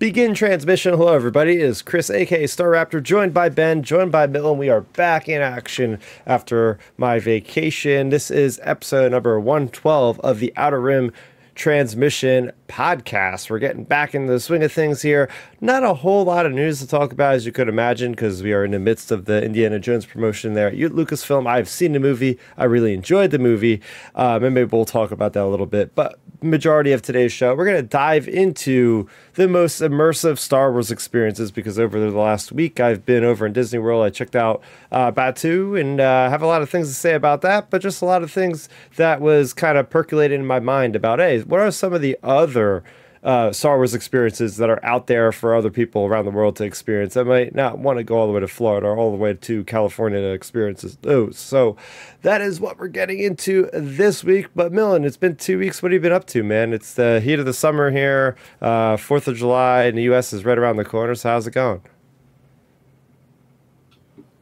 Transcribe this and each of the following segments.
Begin transmission. Hello, everybody. It is Chris, aka Star Raptor, joined by Ben, joined by Milton. We are back in action after my vacation. This is episode number 112 of the Outer Rim Transmission podcast. We're getting back into the swing of things here. Not a whole lot of news to talk about, as you could imagine, because we are in the midst of the Indiana Jones promotion there at Lucasfilm. I've seen the movie. I really enjoyed the movie. Um, and maybe we'll talk about that a little bit. But majority of today's show, we're going to dive into the most immersive Star Wars experiences because over the last week I've been over in Disney World. I checked out uh, Batuu and uh, have a lot of things to say about that, but just a lot of things that was kind of percolating in my mind about, hey, what are some of the other uh, Star Wars experiences that are out there for other people around the world to experience. I might not want to go all the way to Florida or all the way to California to experience those. So that is what we're getting into this week. But Milton, it's been two weeks. What have you been up to, man? It's the heat of the summer here. Uh, Fourth of July in the U.S. is right around the corner. So how's it going?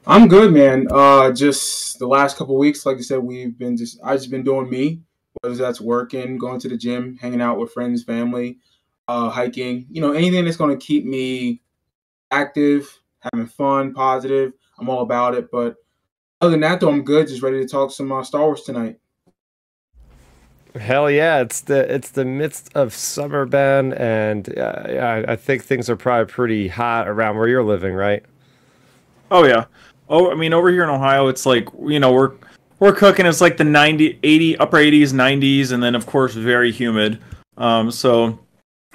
I'm good, man. Uh, just the last couple weeks, like I said, we've been just I just been doing me, whether that's working, going to the gym, hanging out with friends, family uh, hiking, you know, anything that's going to keep me active, having fun, positive. I'm all about it. But other than that, though, I'm good. Just ready to talk some uh, Star Wars tonight. Hell yeah! It's the it's the midst of summer, Ben, and uh, yeah, I think things are probably pretty hot around where you're living, right? Oh yeah. Oh, I mean, over here in Ohio, it's like you know we're we're cooking. It's like the 90, 80, upper 80s, 90s, and then of course very humid. Um, so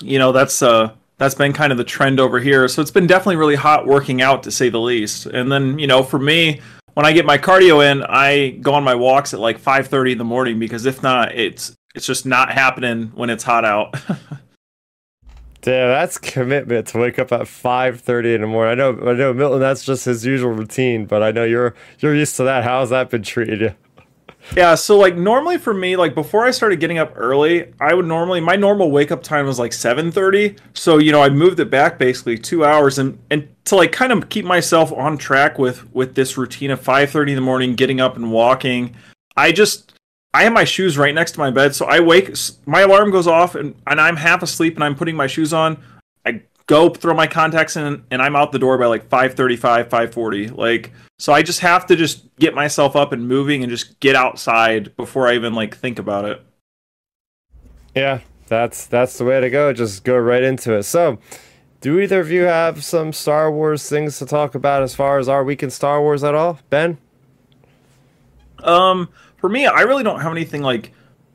you know that's uh that's been kind of the trend over here. So it's been definitely really hot working out to say the least. And then you know for me, when I get my cardio in, I go on my walks at like 5:30 in the morning because if not, it's it's just not happening when it's hot out. Damn, that's commitment to wake up at 5:30 in the morning. I know, I know, Milton. That's just his usual routine, but I know you're you're used to that. How's that been treated you? Yeah, so like normally for me, like before I started getting up early, I would normally my normal wake up time was like 7:30. So, you know, I moved it back basically 2 hours and and to like kind of keep myself on track with with this routine of 5:30 in the morning, getting up and walking. I just I have my shoes right next to my bed, so I wake my alarm goes off and and I'm half asleep and I'm putting my shoes on. Go throw my contacts in and I'm out the door by like 5:35, 5:40. Like so I just have to just get myself up and moving and just get outside before I even like think about it. Yeah, that's that's the way to go. Just go right into it. So, do either of you have some Star Wars things to talk about as far as our week in Star Wars at all? Ben? Um, for me, I really don't have anything like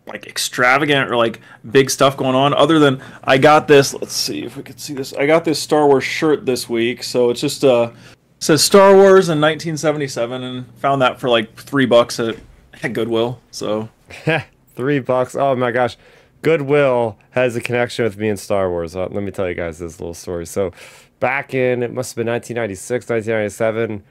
like extravagant or like big stuff going on other than I got this, let's see if we could see this. I got this Star Wars shirt this week, so it's just uh says Star Wars in 1977 and found that for like three bucks at, at Goodwill. So three bucks. Oh my gosh. Goodwill has a connection with me and Star Wars. Uh, let me tell you guys this little story. So back in, it must have been 1996, 1997.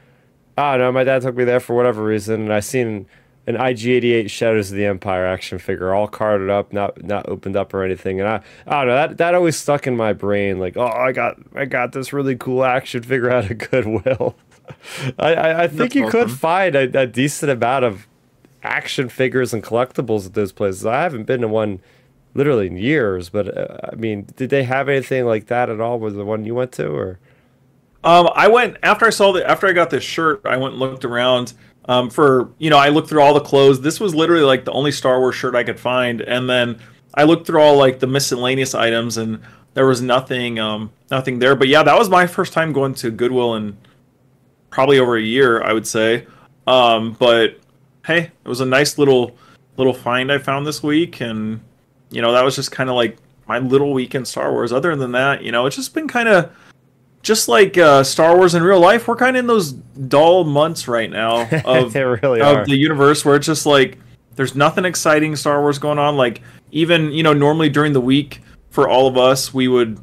I don't know. My dad took me there for whatever reason. And I seen an IG88 Shadows of the Empire action figure, all carded up, not not opened up or anything. And I, I don't know that that always stuck in my brain. Like, oh, I got I got this really cool action figure out of Goodwill. I, I, I think That's you awesome. could find a, a, decent amount of action figures and collectibles at those places. I haven't been to one literally in years, but uh, I mean, did they have anything like that at all? Was the one you went to or? Um, I went after I saw the after I got this shirt. I went and looked around um, for you know I looked through all the clothes. This was literally like the only Star Wars shirt I could find, and then I looked through all like the miscellaneous items, and there was nothing um, nothing there. But yeah, that was my first time going to Goodwill in probably over a year, I would say. Um, but hey, it was a nice little little find I found this week, and you know that was just kind of like my little week in Star Wars. Other than that, you know, it's just been kind of just like uh, Star Wars in real life, we're kind of in those dull months right now of, really of the universe where it's just like there's nothing exciting Star Wars going on. Like even you know normally during the week for all of us, we would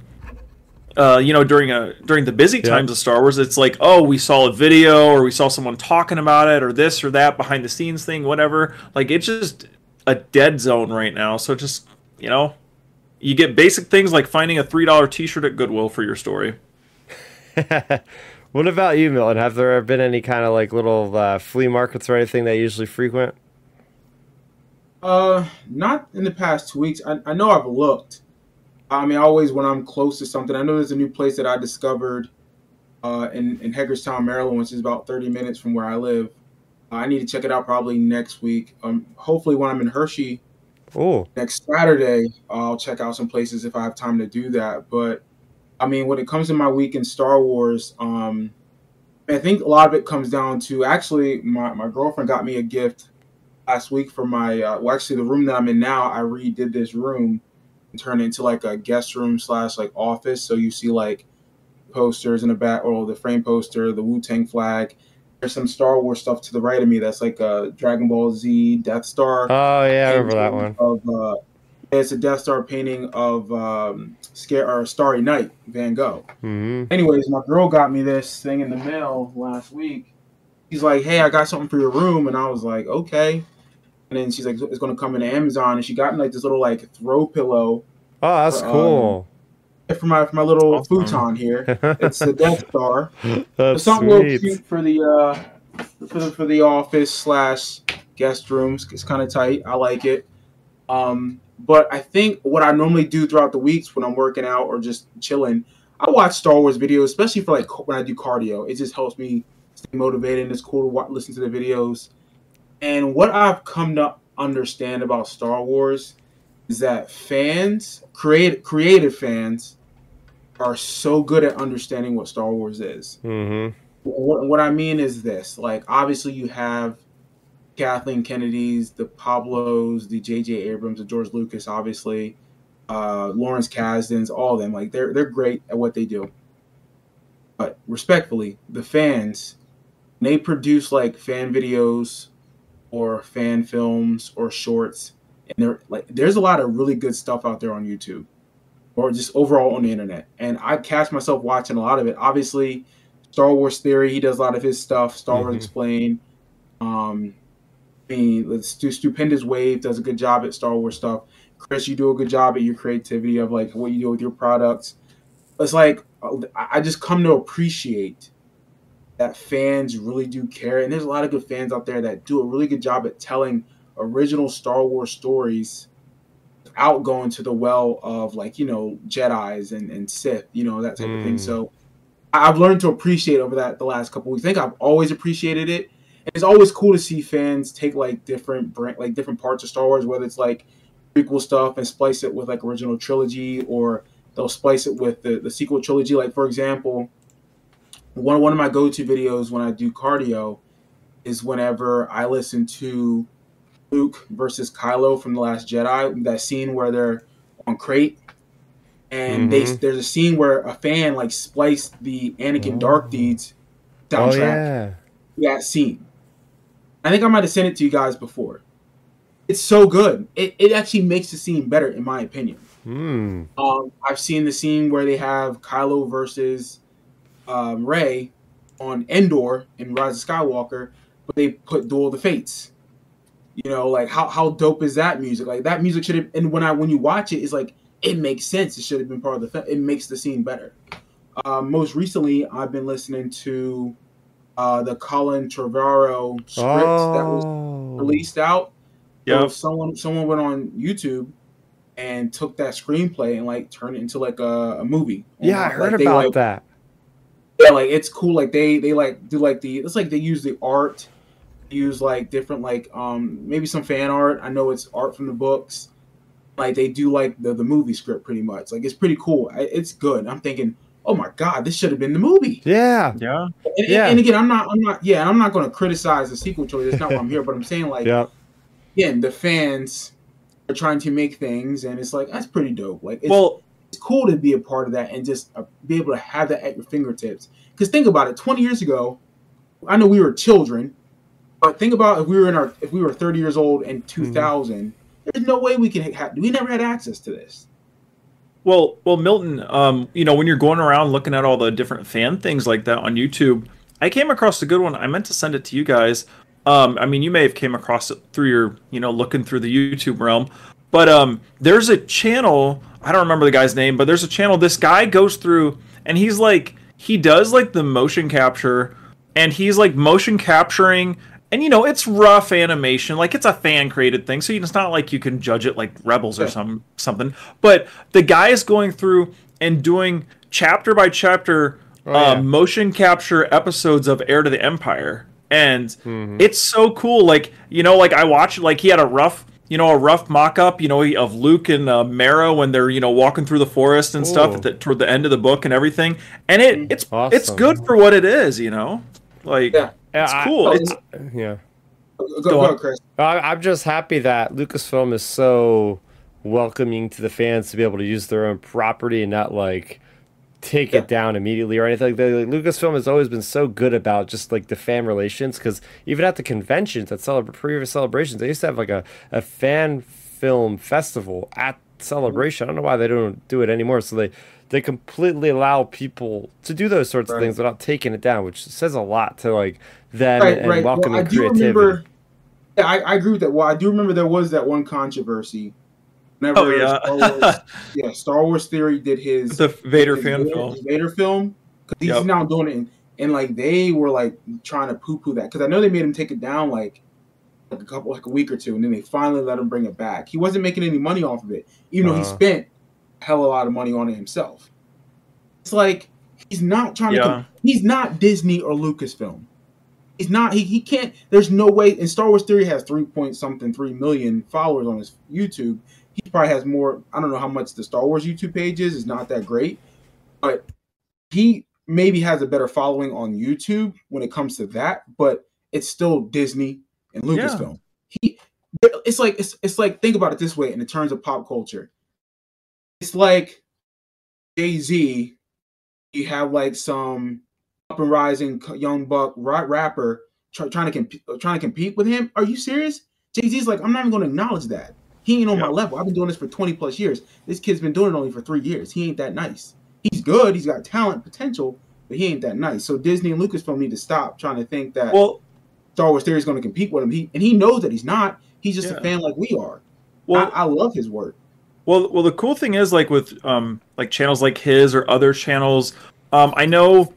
uh, you know during a during the busy times of Star Wars, it's like oh we saw a video or we saw someone talking about it or this or that behind the scenes thing, whatever. Like it's just a dead zone right now. So just you know you get basic things like finding a three dollar T-shirt at Goodwill for your story. What about you, Milton? Have there been any kind of like little uh, flea markets or anything that you usually frequent? Uh, not in the past two weeks. I, I know I've looked. I mean, always when I'm close to something, I know there's a new place that I discovered uh, in in Hagerstown, Maryland, which is about 30 minutes from where I live. Uh, I need to check it out probably next week. Um, hopefully when I'm in Hershey Oh, next Saturday, I'll check out some places if I have time to do that. But I mean, when it comes to my week in Star Wars, um, I think a lot of it comes down to actually my, my girlfriend got me a gift last week for my uh, well actually the room that I'm in now I redid this room and turned it into like a guest room slash like office. So you see like posters in the back or the frame poster the Wu Tang flag. There's some Star Wars stuff to the right of me that's like a Dragon Ball Z Death Star. Oh yeah, I remember that one. of uh, it's a Death Star painting of um, Scare or Starry Night Van Gogh hmm anyways, my girl got me this thing in the mail last week. She's like, "Hey, I got something for your room," and I was like, "Okay." And then she's like, "It's gonna come in Amazon," and she got me like this little like throw pillow Oh, that's Um, cool. for my for my little Awesome. futon here. It's the Death Star. that's It's something a little cute for the uh for the for the office slash guest rooms. It's kind of tight. I like it. Um, but I think what I normally do throughout the weeks when I'm working out or just chilling, I watch Star Wars videos, especially for like when I do cardio. It just helps me stay motivated. and It's cool to wa listen to the videos. And what I've come to understand about Star Wars is that fans, create creative fans, are so good at understanding what Star Wars is hmm what, what I mean is this: like, obviously, you have Kathleen Kennedy's, the Pablos, the J.J. Abrams, the George Lucas, obviously, uh, Lawrence Kasdan's, all of them. Like, they're they're great at what they do. But respectfully, the fans, they produce like fan videos, or fan films or shorts, and they're like, there's a lot of really good stuff out there on YouTube, or just overall on the internet. And I catch myself watching a lot of it. Obviously. Star Wars Theory. He does a lot of his stuff. Star Wars Mhm. Explained. Um, mean, let's do Stupendous Wave does a good job at Star Wars stuff. Chris, you do a good job at your creativity of like what you do with your products. It's like I just come to appreciate that fans really do care, and there's a lot of good fans out there that do a really good job at telling original Star Wars stories without going to the well of like you know Jedi's and, and Sith, you know that type of thing. Mm. So I've learned to appreciate over that the last couple weeks. I think I've always appreciated it. And it's always cool to see fans take like different brand, like different parts of Star Wars, whether it's like prequel stuff and splice it with like original trilogy, or they'll splice it with the, the sequel trilogy. Like for example, one one of my go to videos when I do cardio is whenever I listen to Luke versus Kylo from the Last Jedi. That scene where they're on Crait, and they Mhm. there's a scene where a fan like spliced the Anakin Dark Oh. Deeds Oh soundtrack yeah. that scene. I think I might have sent it to you guys before. It's so good. It, it actually makes the scene better, in my opinion. Hmm. Um, I've seen the scene where they have Kylo versus um, Rey on Endor in Rise of Skywalker, but they put Duel of the Fates. You know, like how, how dope is that music? Like that music should have. And when I when you watch it, it's like it makes sense. It should have been part of the. It makes the scene better. Um, most recently, I've been listening to uh, the Colin Trevorrow script that was Oh. released out. Yeah. So someone someone went on YouTube and took that screenplay and like turned it into like a, a movie. Yeah, I Like, heard they, about like, that. Yeah, like it's cool. Like they they like do like the it's like they use the art, use like different like um maybe some fan art. I know it's art from the books. Like they do like the the movie script pretty much. Like it's pretty cool. I, it's good. I'm thinking, oh my god, this should have been the movie. Yeah. Yeah. And, Yeah. and again, I'm not I'm not yeah, I'm not going to criticize the sequel trilogy. That's not why I'm here. But I'm saying like yeah. again, the fans are trying to make things, and it's like that's pretty dope. Like, it's, Well, it's cool to be a part of that and just uh, be able to have that at your fingertips. Because think about it, 20 years ago, I know we were children, but think about if we were in our if we were 30 years old in 2000. There's no way we can have. We never had access to this. Well, well, Milton, um, you know, when you're going around looking at all the different fan things like that on YouTube, I came across a good one. I meant to send it to you guys. Um, I mean, you may have came across it through your, you know, looking through the YouTube realm, but um, there's a channel. I don't remember the guy's name, but there's a channel. This guy goes through, and he's like, he does like the motion capture, and he's like motion capturing and you know it's rough animation, like it's a fan created thing, so it's not like you can judge it like Rebels or some something. But the guy is going through and doing chapter by chapter Oh, uh, yeah. motion capture episodes of Heir to the Empire, and Mm-hmm. it's so cool. Like you know, like I watched, like he had a rough, you know, a rough mock up, you know, of Luke and uh, Mara when they're you know walking through the forest and stuff Ooh. at the, toward the end of the book and everything, and it it's it's good for what it is, you know, like Yeah. Yeah, it's I- cool. Oh, it's yeah. Go, Go go, on. Chris. I, I'm just happy that Lucasfilm is so welcoming to the fans to be able to use their own property and not like take Yeah. it down immediately or anything like that. Like, Lucasfilm has always been so good about just like the fan relations because even at the conventions at celebra- previous celebrations, they used to have like a, a fan film festival at celebration. I don't know why they don't do it anymore. So they they completely allow people to do those sorts of things without taking it down, which says a lot to like them Right, and right. Well, welcoming I creativity. remember. Yeah, I, I agree with that. Well, I do remember there was that one controversy. Whenever Oh, yeah. Star Wars, yeah, Star Wars Theory did his the Vader his fan Vader, film. Vader film because he's Yep. now doing it, and, and like they were like trying to poo poo that because I know they made him take it down like like a couple like a week or two, and then they finally let him bring it back. He wasn't making any money off of it, even though he Uh-huh. spent a hell of a lot of money on it himself. It's like he's not trying to. Yeah. com- he's not Disney or Lucasfilm. He's not. He, he can't. There's no way. And Star Wars Theory has three point something three million followers on his YouTube. He probably has more. I don't know how much the Star Wars YouTube page is. It's not that great, but he maybe has a better following on YouTube when it comes to that. But it's still Disney and Yeah. Lucasfilm. He. It's like it's, it's like think about it this way in terms of pop culture. It's like Jay Z. You have like some up and rising young buck rapper try, trying to compete, trying to compete with him. Are you serious? Jay Z's like, I'm not even going to acknowledge that. He ain't on my level. I've been doing this for 20 plus years. This kid's been doing it only for three years. He ain't that nice. He's good. He's got talent, potential, but he ain't that nice. So Disney and Lucasfilm need to stop trying to think that Well, Star Wars Theory is going to compete with him. He and he knows that he's not. He's just Yeah. a fan like we are. well, I, I love his work. Well, well, the cool thing is like with um like channels like his or other channels. Um, I know,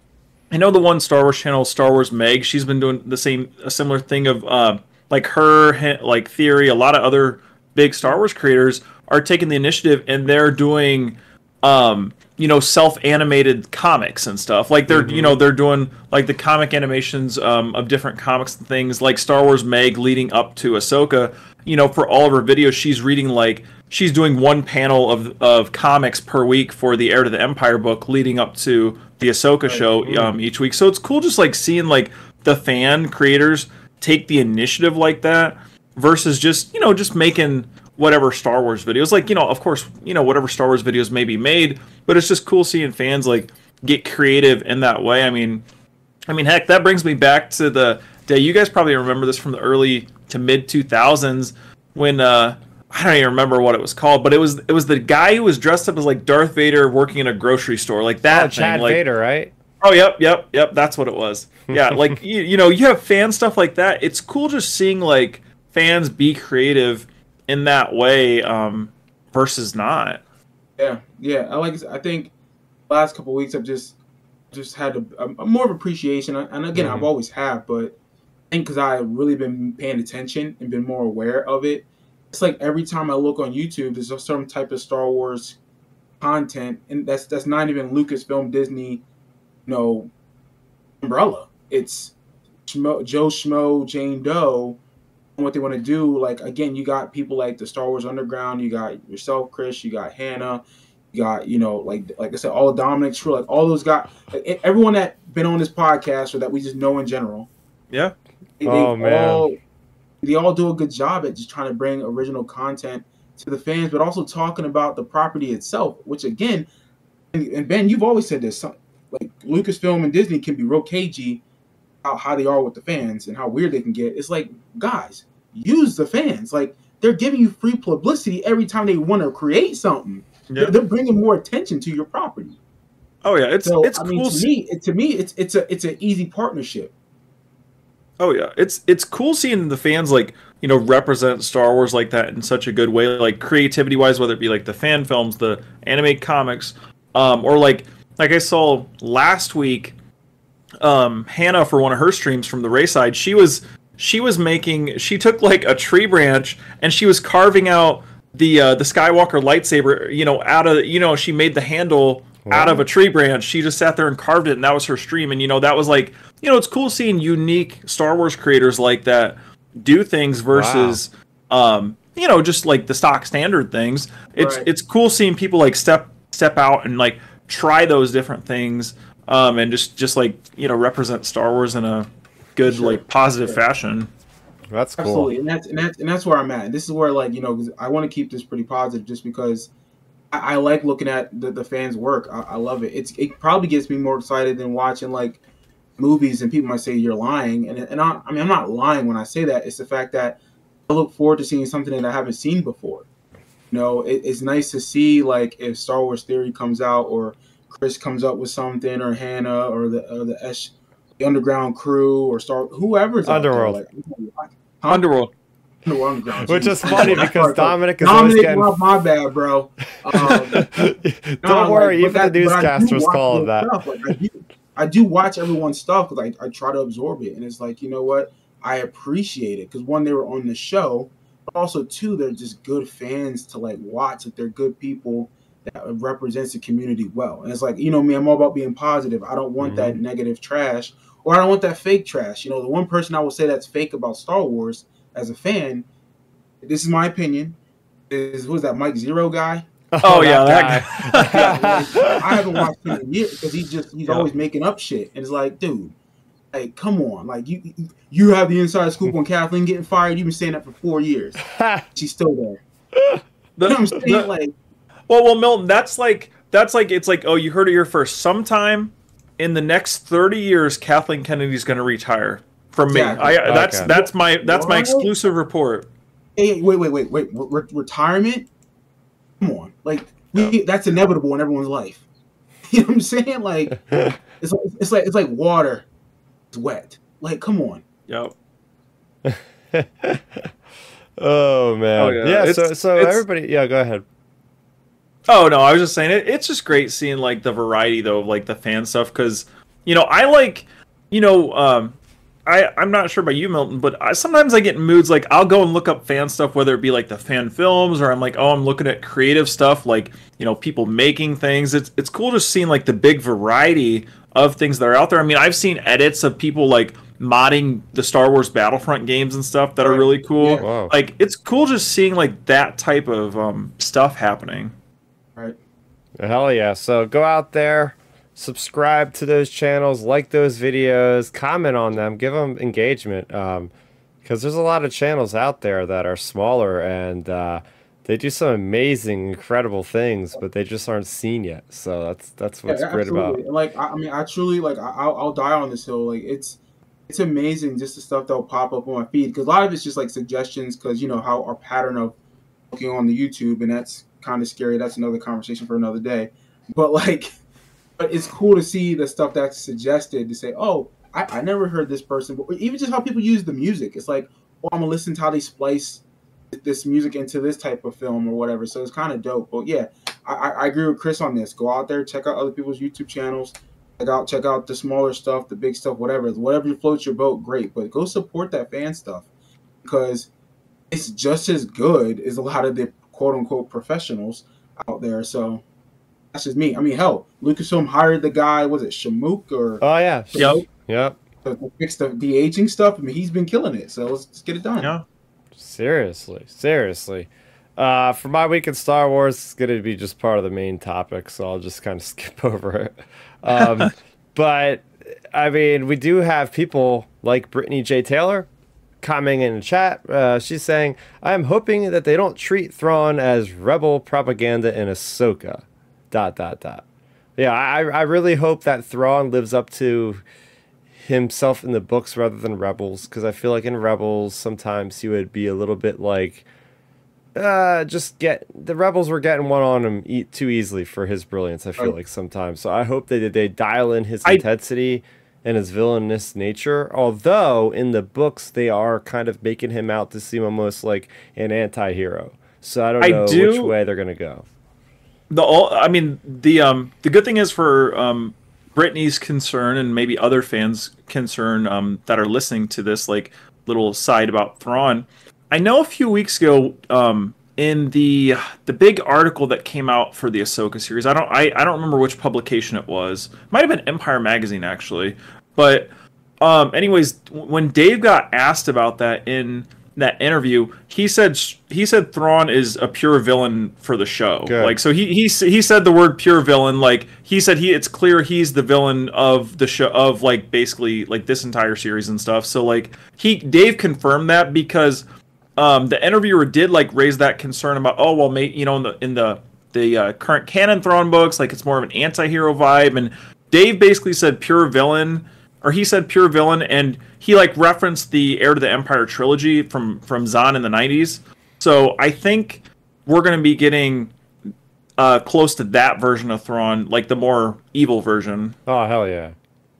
I know the one Star Wars channel, Star Wars Meg. She's been doing the same, a similar thing of uh, like her like theory. A lot of other big Star Wars creators are taking the initiative and they're doing um you know self animated comics and stuff like they're you know they're doing like the comic animations um, of different comics and things like Star Wars Meg leading up to Ahsoka you know for all of her videos she's reading like she's doing one panel of of comics per week for the Heir to the Empire book leading up to the Ahsoka show um, each week so it's cool just like seeing like the fan creators take the initiative like that versus just you know just making whatever Star Wars videos. Like you know, of course, you know whatever Star Wars videos may be made, but it's just cool seeing fans like get creative in that way. I mean, I mean, heck, that brings me back to the day. You guys probably remember this from the early to mid two thousands when uh, I don't even remember what it was called, but it was it was the guy who was dressed up as like Darth Vader working in a grocery store, like that. Oh, thing, Chad like, Vader, right? Oh, yep, yep, yep. That's what it was. Yeah, like you, you know, you have fan stuff like that. It's cool just seeing like fans be creative in that way um, versus not. Yeah, yeah. I like. I think last couple weeks I've just just had a, a more of appreciation, and again I've Mhm. always have, but I think because I've really been paying attention and been more aware of it. It's like every time I look on YouTube, there's a certain type of Star Wars content, and that's that's not even Lucasfilm, Disney, you know, umbrella. It's Joe Schmo, Jane Doe, and what they want to do. Like again, you got people like the Star Wars Underground. You got yourself, Chris. You got Hannah. You got you know like like I said, all Dominic's crew. Like all those guys. Like, everyone that been on this podcast or that we just know in general. Yeah. They, they Oh, man. all they all do a good job at just trying to bring original content to the fans, but also talking about the property itself. Which again, and, and Ben, you've always said this. Like Lucasfilm and Disney can be real cagey how, how they are with the fans and how weird they can get. It's like, guys, use the fans. Like they're giving you free publicity every time they want to create something. Yeah. They're, they're bringing more attention to your property. Oh yeah, it's So it's I cool. mean, to me, it, to me, it's it's a it's an easy partnership. Oh yeah, it's it's cool seeing the fans like you know represent Star Wars like that in such a good way, like creativity wise, whether it be like the fan films, the anime comics, um, or like like I saw last week, um, Hannah for one of her streams from the Rayside, she was she was making she took like a tree branch and she was carving out the uh, the Skywalker lightsaber, you know, out of you know, she made the handle out of a tree branch. She just sat there and carved it, and that was her stream. And you know, that was like, you know, it's cool seeing unique Star Wars creators like that do things versus, um, you know, just like the stock standard things. It's Right. it's cool seeing people like step step out and like try those different things, um, and just just like you know represent Star Wars in a good Sure. like positive Sure. fashion. That's cool. Absolutely, and that's and that's and that's where I'm at. This is where like you know I want to keep this pretty positive, just because I, I like looking at the, the fans' work. I, I love it. It's it probably gets me more excited than watching like movies. And people might say you're lying, and and I, I mean I'm not lying when I say that. It's the fact that I look forward to seeing something that I haven't seen before. You know, it, it's nice to see like if Star Wars Theory comes out or Chris comes up with something or Hannah or the or the Esh, the Underground Crew or Star whoever's out there, like, Huh? Underworld. Which is funny because Dominic is Dominic, getting. well, my bad, bro. Um, Don't no, worry, like, even the that- do newscasters call it that. Like, I, do, I do watch everyone's stuff because I, I try to absorb it, and it's like you know what, I appreciate it because one, they were on the show, but also two, they're just good fans to like watch. Like they're good people that represents the community well, and it's like you know me, I'm all about being positive. I don't want that negative trash, or I don't want that fake trash. You know, the one person I will say that's fake about Star Wars as a fan, this is my opinion, is who's that Mike Zeroh guy? Oh, oh yeah, that that Yeah, guy. like, I haven't watched him in years because he's just he's Yeah. always making up shit, and it's like, dude, like, come on, like you you- you have the inside scoop on Kathleen getting fired. You've been saying that for four years. She's still there. The- You know what I'm saying? the- like, Well, well, Milton, that's like that's like it's like oh, you heard it here first. Sometime in the next thirty years, Kathleen Kennedy's going to retire from me. Exactly. I that's Okay. that's my that's my exclusive report. hey, wait, wait, wait, wait, re- re- retirement? Come on, like we, that's inevitable in everyone's life. You know what I'm saying? Like, it's like it's like it's like water. It's wet. Like, come on. Yep. oh man. Oh, yeah. yeah. so so it's- everybody. Yeah. Go ahead. Oh no, I was just saying it. It's just great seeing like the variety though of like the fan stuff because you know I like you know um I I'm not sure about you Milton, but I, sometimes I get in moods like I'll go and look up fan stuff whether it be like the fan films or I'm like oh I'm looking at creative stuff like you know people making things. It's it's cool just seeing like the big variety of things that are out there. I mean I've seen edits of people like modding the Star Wars Battlefront games and stuff that are really cool. Yeah. Wow. Like it's cool just seeing like that type of um stuff happening. Right. Hell yeah. So go out there, subscribe to those channels, like those videos, comment on them, give them engagement. Um, because there's a lot of channels out there that are smaller and uh, they do some amazing, incredible things, but they just aren't seen yet. So that's that's what's Yeah, great about. Like, I, I mean, I truly like. I, I'll, I'll die on this hill. Like, it's it's amazing just the stuff that'll pop up on my feed because a lot of it's just like suggestions because you know how our pattern of looking on the YouTube and that's kind of scary. That's another conversation for another day. But like, but it's cool to see the stuff that's suggested to say, oh, I, I never heard this person, but even just how people use the music. It's like, oh, I'm gonna listen to how they splice this music into this type of film or whatever. So it's kind of dope. But yeah, I, I agree with Chris on this. Go out there, check out other people's YouTube channels. Check out check out the smaller stuff, the big stuff, whatever. Whatever floats your boat, great. But go support that fan stuff because it's just as good as a lot of the quote unquote professionals out there. So that's just me. I mean, hell, Lucasfilm hired the guy. Was it Shamook or Oh yeah. Yep. Yep. to to fix the de aging stuff? I mean, he's been killing it. So let's, let's get it done. Yeah. Seriously, seriously. Uh, for my week in Star Wars, it's going to be just part of the main topic, so I'll just kind of skip over it. Um, but I mean, we do have people like Brittany J. Taylor commenting in the chat. Uh, she's saying, "I'm hoping that they don't treat Thrawn as rebel propaganda in Ahsoka." Dot dot dot. Yeah, I I really hope that Thrawn lives up to himself in the books rather than Rebels because I feel like in Rebels sometimes he would be a little bit like uh just get the rebels were getting one on him e- too easily for his brilliance I feel Right. like sometimes so I hope they they dial in his I- intensity and his villainous nature although in the books they are kind of making him out to seem almost like an anti-hero so I don't I know which way they're gonna go the all i mean the um the good thing is for um Brittany's concern and maybe other fans concern um that are listening to this like little side about Thrawn. I know a few weeks ago, um, in the the big article that came out for the Ahsoka series, I don't I, I don't remember which publication it was. Might have been Empire Magazine actually, but um, anyways, when Dave got asked about that in that interview, he said he said Thrawn is a pure villain for the show. Good. Like so he he he said the word pure villain. Like he said he it's clear he's the villain of the show of like basically like this entire series and stuff. So like he Dave confirmed that because um the interviewer did like raise that concern about oh well mate you know in the in the the uh, current canon Thrawn books like it's more of an anti-hero vibe and Dave basically said pure villain or he said pure villain and he like referenced the heir to the empire trilogy from from zahn in the 90s so i think we're going to be getting uh close to that version of thrawn like the more evil version Oh hell yeah,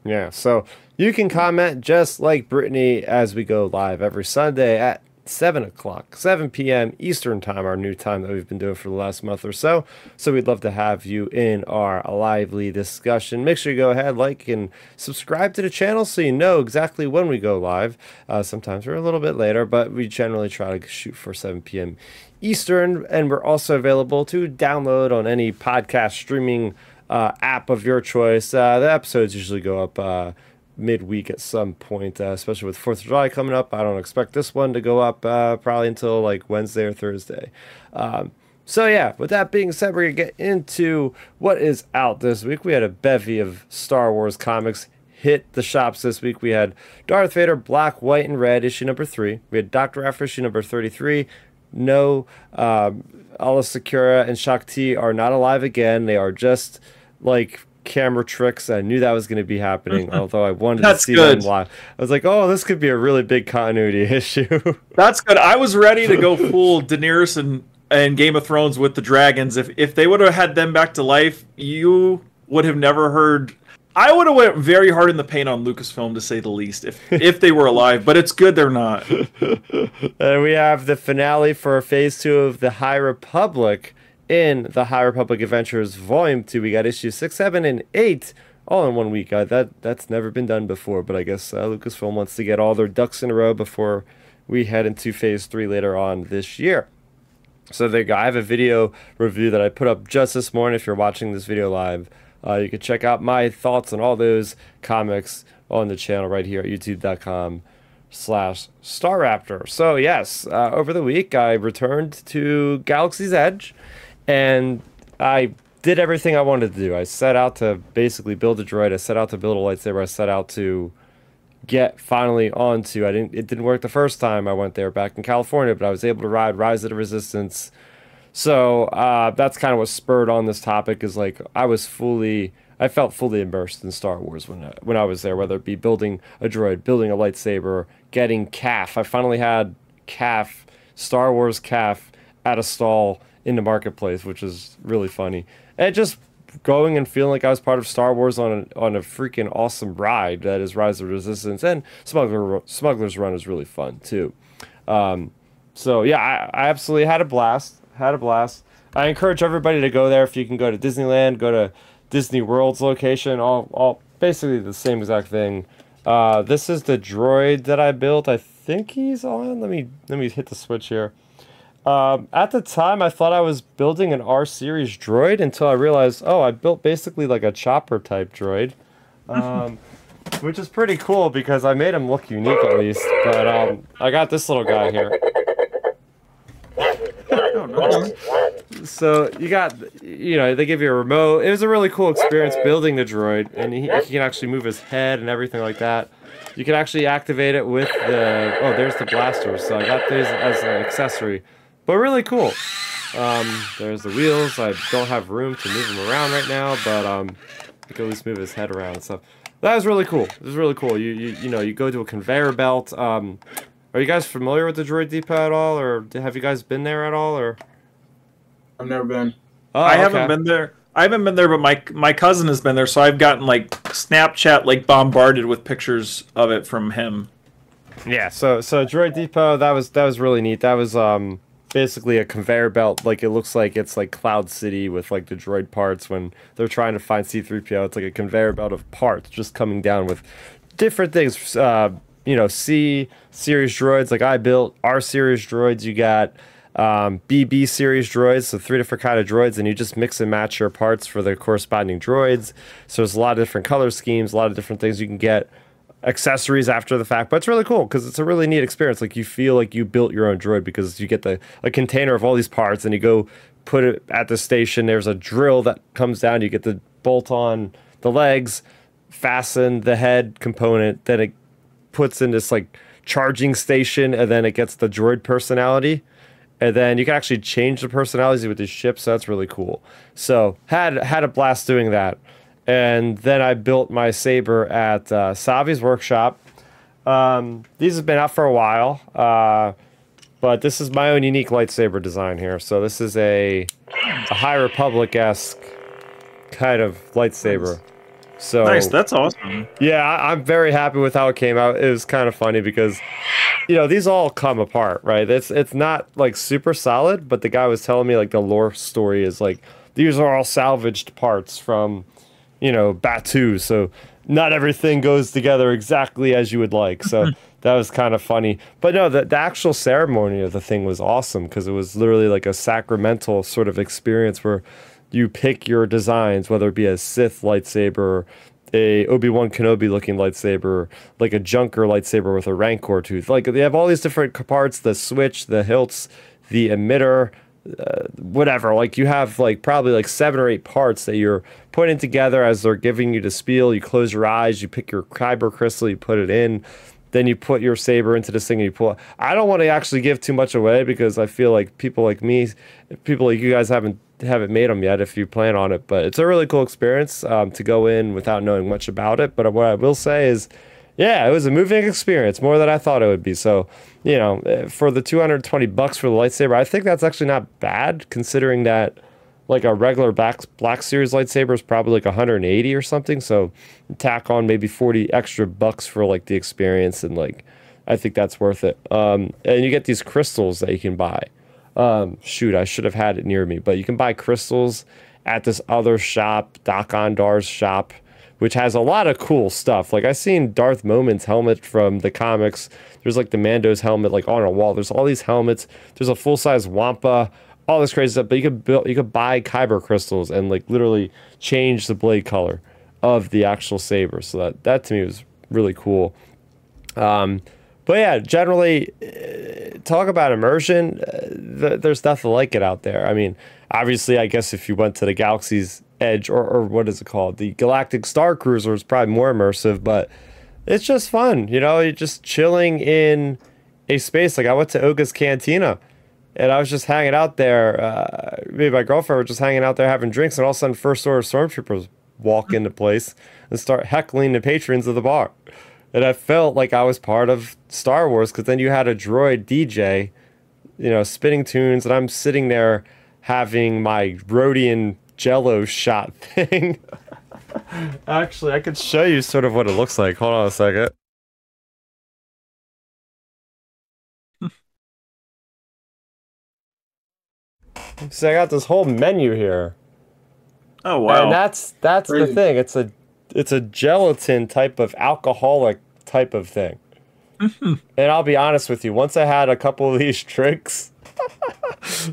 yeah. So you can comment just like Brittany as we go live every Sunday at seven o'clock, seven p.m. Eastern time, our new time that we've been doing for the last month or so. So we'd love to have you in our lively discussion. Make sure you go ahead, like and subscribe to the channel so you know exactly when we go live. Uh, sometimes we're a little bit later, but we generally try to shoot for seven p.m. Eastern, and we're also available to download on any podcast streaming uh, app of your choice. Uh, the episodes usually go up uh, midweek at some point, uh, especially with Fourth of July coming up. I don't expect this one to go up uh, probably until like Wednesday or Thursday. Um, so yeah, with that being said, we're gonna get into what is out this week. We had a bevy of Star Wars comics hit the shops this week. We had Darth Vader Black, White, and Red issue number three. We had Doctor Aphra issue number thirty-three. No, um, Ala Sakura and Shakti are not alive again. They are just like camera tricks. I knew that was going to be happening, mm-hmm. although I wanted That's to see good. them live. I was like, oh, this could be a really big continuity issue. that's good i was ready to go full daenerys and and game of thrones with the dragons if if they would have had them back to life you would have never heard I would have went very hard in the paint on Lucasfilm to say the least if if they were alive, but it's good they're not. And we have the finale for phase two of the High Republic in the High Republic Adventures Volume Two. We got issues six, seven, and eight all in one week. That that's never been done before, but I guess uh, Lucasfilm wants to get all their ducks in a row before we head into phase three later on this year. So there you go. I have a video review that I put up just this morning. If you're watching this video live, uh, you can check out my thoughts on all those comics on the channel right here at youtube.com slash Star Raptor. So yes, uh, over the week I returned to Galaxy's Edge, and I did everything I wanted to do. I set out to basically build a droid. I set out to build a lightsaber. I set out to get finally onto. I didn't. It didn't work the first time I went there back in California, but I was able to ride Rise of the Resistance. So uh, that's kind of what spurred on this topic. Is like I was fully. I felt fully immersed in Star Wars when I, when I was there, whether it be building a droid, building a lightsaber, getting caf. I finally had caf, Star Wars caf, at a stall in the marketplace, which is really funny. And just going and feeling like I was part of Star Wars on a, on a freaking awesome ride that is Rise of Resistance and Smuggler Smuggler's Run is really fun too. Um, so yeah, I, I absolutely had a blast. Had a blast. I encourage everybody to go there if you can go to Disneyland, go to Disney World's location, all all basically the same exact thing. Uh, this is the droid that I built. I think he's on. Let me let me hit the switch here. Um, at the time, I thought I was building an R series droid until I realized, oh, I built basically like a chopper type droid, um, which is pretty cool because I made him look unique at least. But um, I got this little guy here. So you got, you know, they give you a remote. It was a really cool experience building the droid, and he, he can actually move his head and everything like that. You can actually activate it with the. Oh, there's the blasters. So I got these as an accessory, but really cool. Um, there's the wheels. I don't have room to move him around right now, but um, I can at least move his head around and stuff. That was really cool. It was really cool. You you you know you go to a conveyor belt. Um, are you guys familiar with the Droid Depot at all, or have you guys been there at all, or? I've never been. Oh, I haven't been there. I haven't been there, but my my cousin has been there, so I've gotten like Snapchat like bombarded with pictures of it from him. Yeah, so so Droid Depot that was that was really neat. That was um basically a conveyor belt. Like it looks like it's like Cloud City with like the droid parts when they're trying to find C3PO. It's like a conveyor belt of parts just coming down with different things. Uh, you know C series droids like I built R series droids. You got um, BB series droids, so three different kind of droids, and you just mix and match your parts for the corresponding droids. So there's a lot of different color schemes, a lot of different things you can get accessories after the fact, but it's really cool because it's a really neat experience. Like you feel like you built your own droid because you get the a container of all these parts and you go put it at the station. There's a drill that comes down. You get the bolt on the legs, fasten the head component. Then it puts in this like charging station, and then it gets the droid personality. And then you can actually change the personalities with the ship, so that's really cool. So had had a blast doing that and then I built my saber at uh, Savi's workshop. Um, these have been out for a while, uh, but this is my own unique lightsaber design here. So this is a, a High Republic esque kind of lightsaber. So nice, that's awesome. Yeah, I, I'm very happy with how it came out. It was kind of funny because, you know, these all come apart, right? It's it's not like super solid, but the guy was telling me like the lore story is like these are all salvaged parts from you know, Batuu. So not everything goes together exactly as you would like. So mm-hmm. that was kind of funny. But no, the, the actual ceremony of the thing was awesome because it was literally like a sacramental sort of experience where you pick your designs, whether it be a Sith lightsaber, a Obi Wan Kenobi looking lightsaber, like a Junker lightsaber with a Rancor tooth. Like they have all these different parts: the switch, the hilts, the emitter, uh, whatever. Like you have like probably like seven or eight parts that you're putting together as they're giving you the spiel. You close your eyes, you pick your kyber crystal, you put it in, then you put your saber into this thing and you pull. I don't want to actually give too much away because I feel like people like me, people like you guys haven't haven't made them yet if you plan on it. But it's a really cool experience um, to go in without knowing much about it. But what I will say is yeah, it was a moving experience, more than I thought it would be. So, you know, eh, for the 220 bucks for the lightsaber, I think that's actually not bad considering that like a regular black black series lightsaber is probably like 180 or something. So, tack on maybe 40 extra bucks for like the experience and like I think that's worth it. Um, and you get these crystals that you can buy. Um, shoot, I should have had it near me, but you can buy crystals at this other shop, Dok-Ondar's shop which has a lot of cool stuff. Like I've seen Darth Momin's helmet from the comics. There's like the Mando's helmet like on a wall. There's all these helmets. There's a full size Wampa, all this crazy stuff. But you could build, you could buy kyber crystals and like literally change the blade color of the actual saber. So that that to me was really cool. Um, but yeah, generally, uh, talk about immersion. Uh, th- there's nothing like it out there. I mean, obviously, I guess if you went to the Galaxy's Edge or, or what is it called? The Galactic Star Cruiser is probably more immersive, but it's just fun. You know, you're just chilling in a space. Like I went to Oga's Cantina and I was just hanging out there. Uh, me and my girlfriend were just hanging out there having drinks, and all of a sudden, First Order Stormtroopers walk into place and start heckling the patrons of the bar. And I felt like I was part of Star Wars because then you had a droid DJ, you know, spinning tunes, and I'm sitting there having my Rodian jello shot thing. Actually, I could show you sort of what it looks like. Hold on a second. so I got this whole menu here. Oh wow. And that's that's Crazy. the thing. It's a it's a gelatin type of alcoholic type of thing. Mm-hmm. And I'll be honest with you, once I had a couple of these drinks,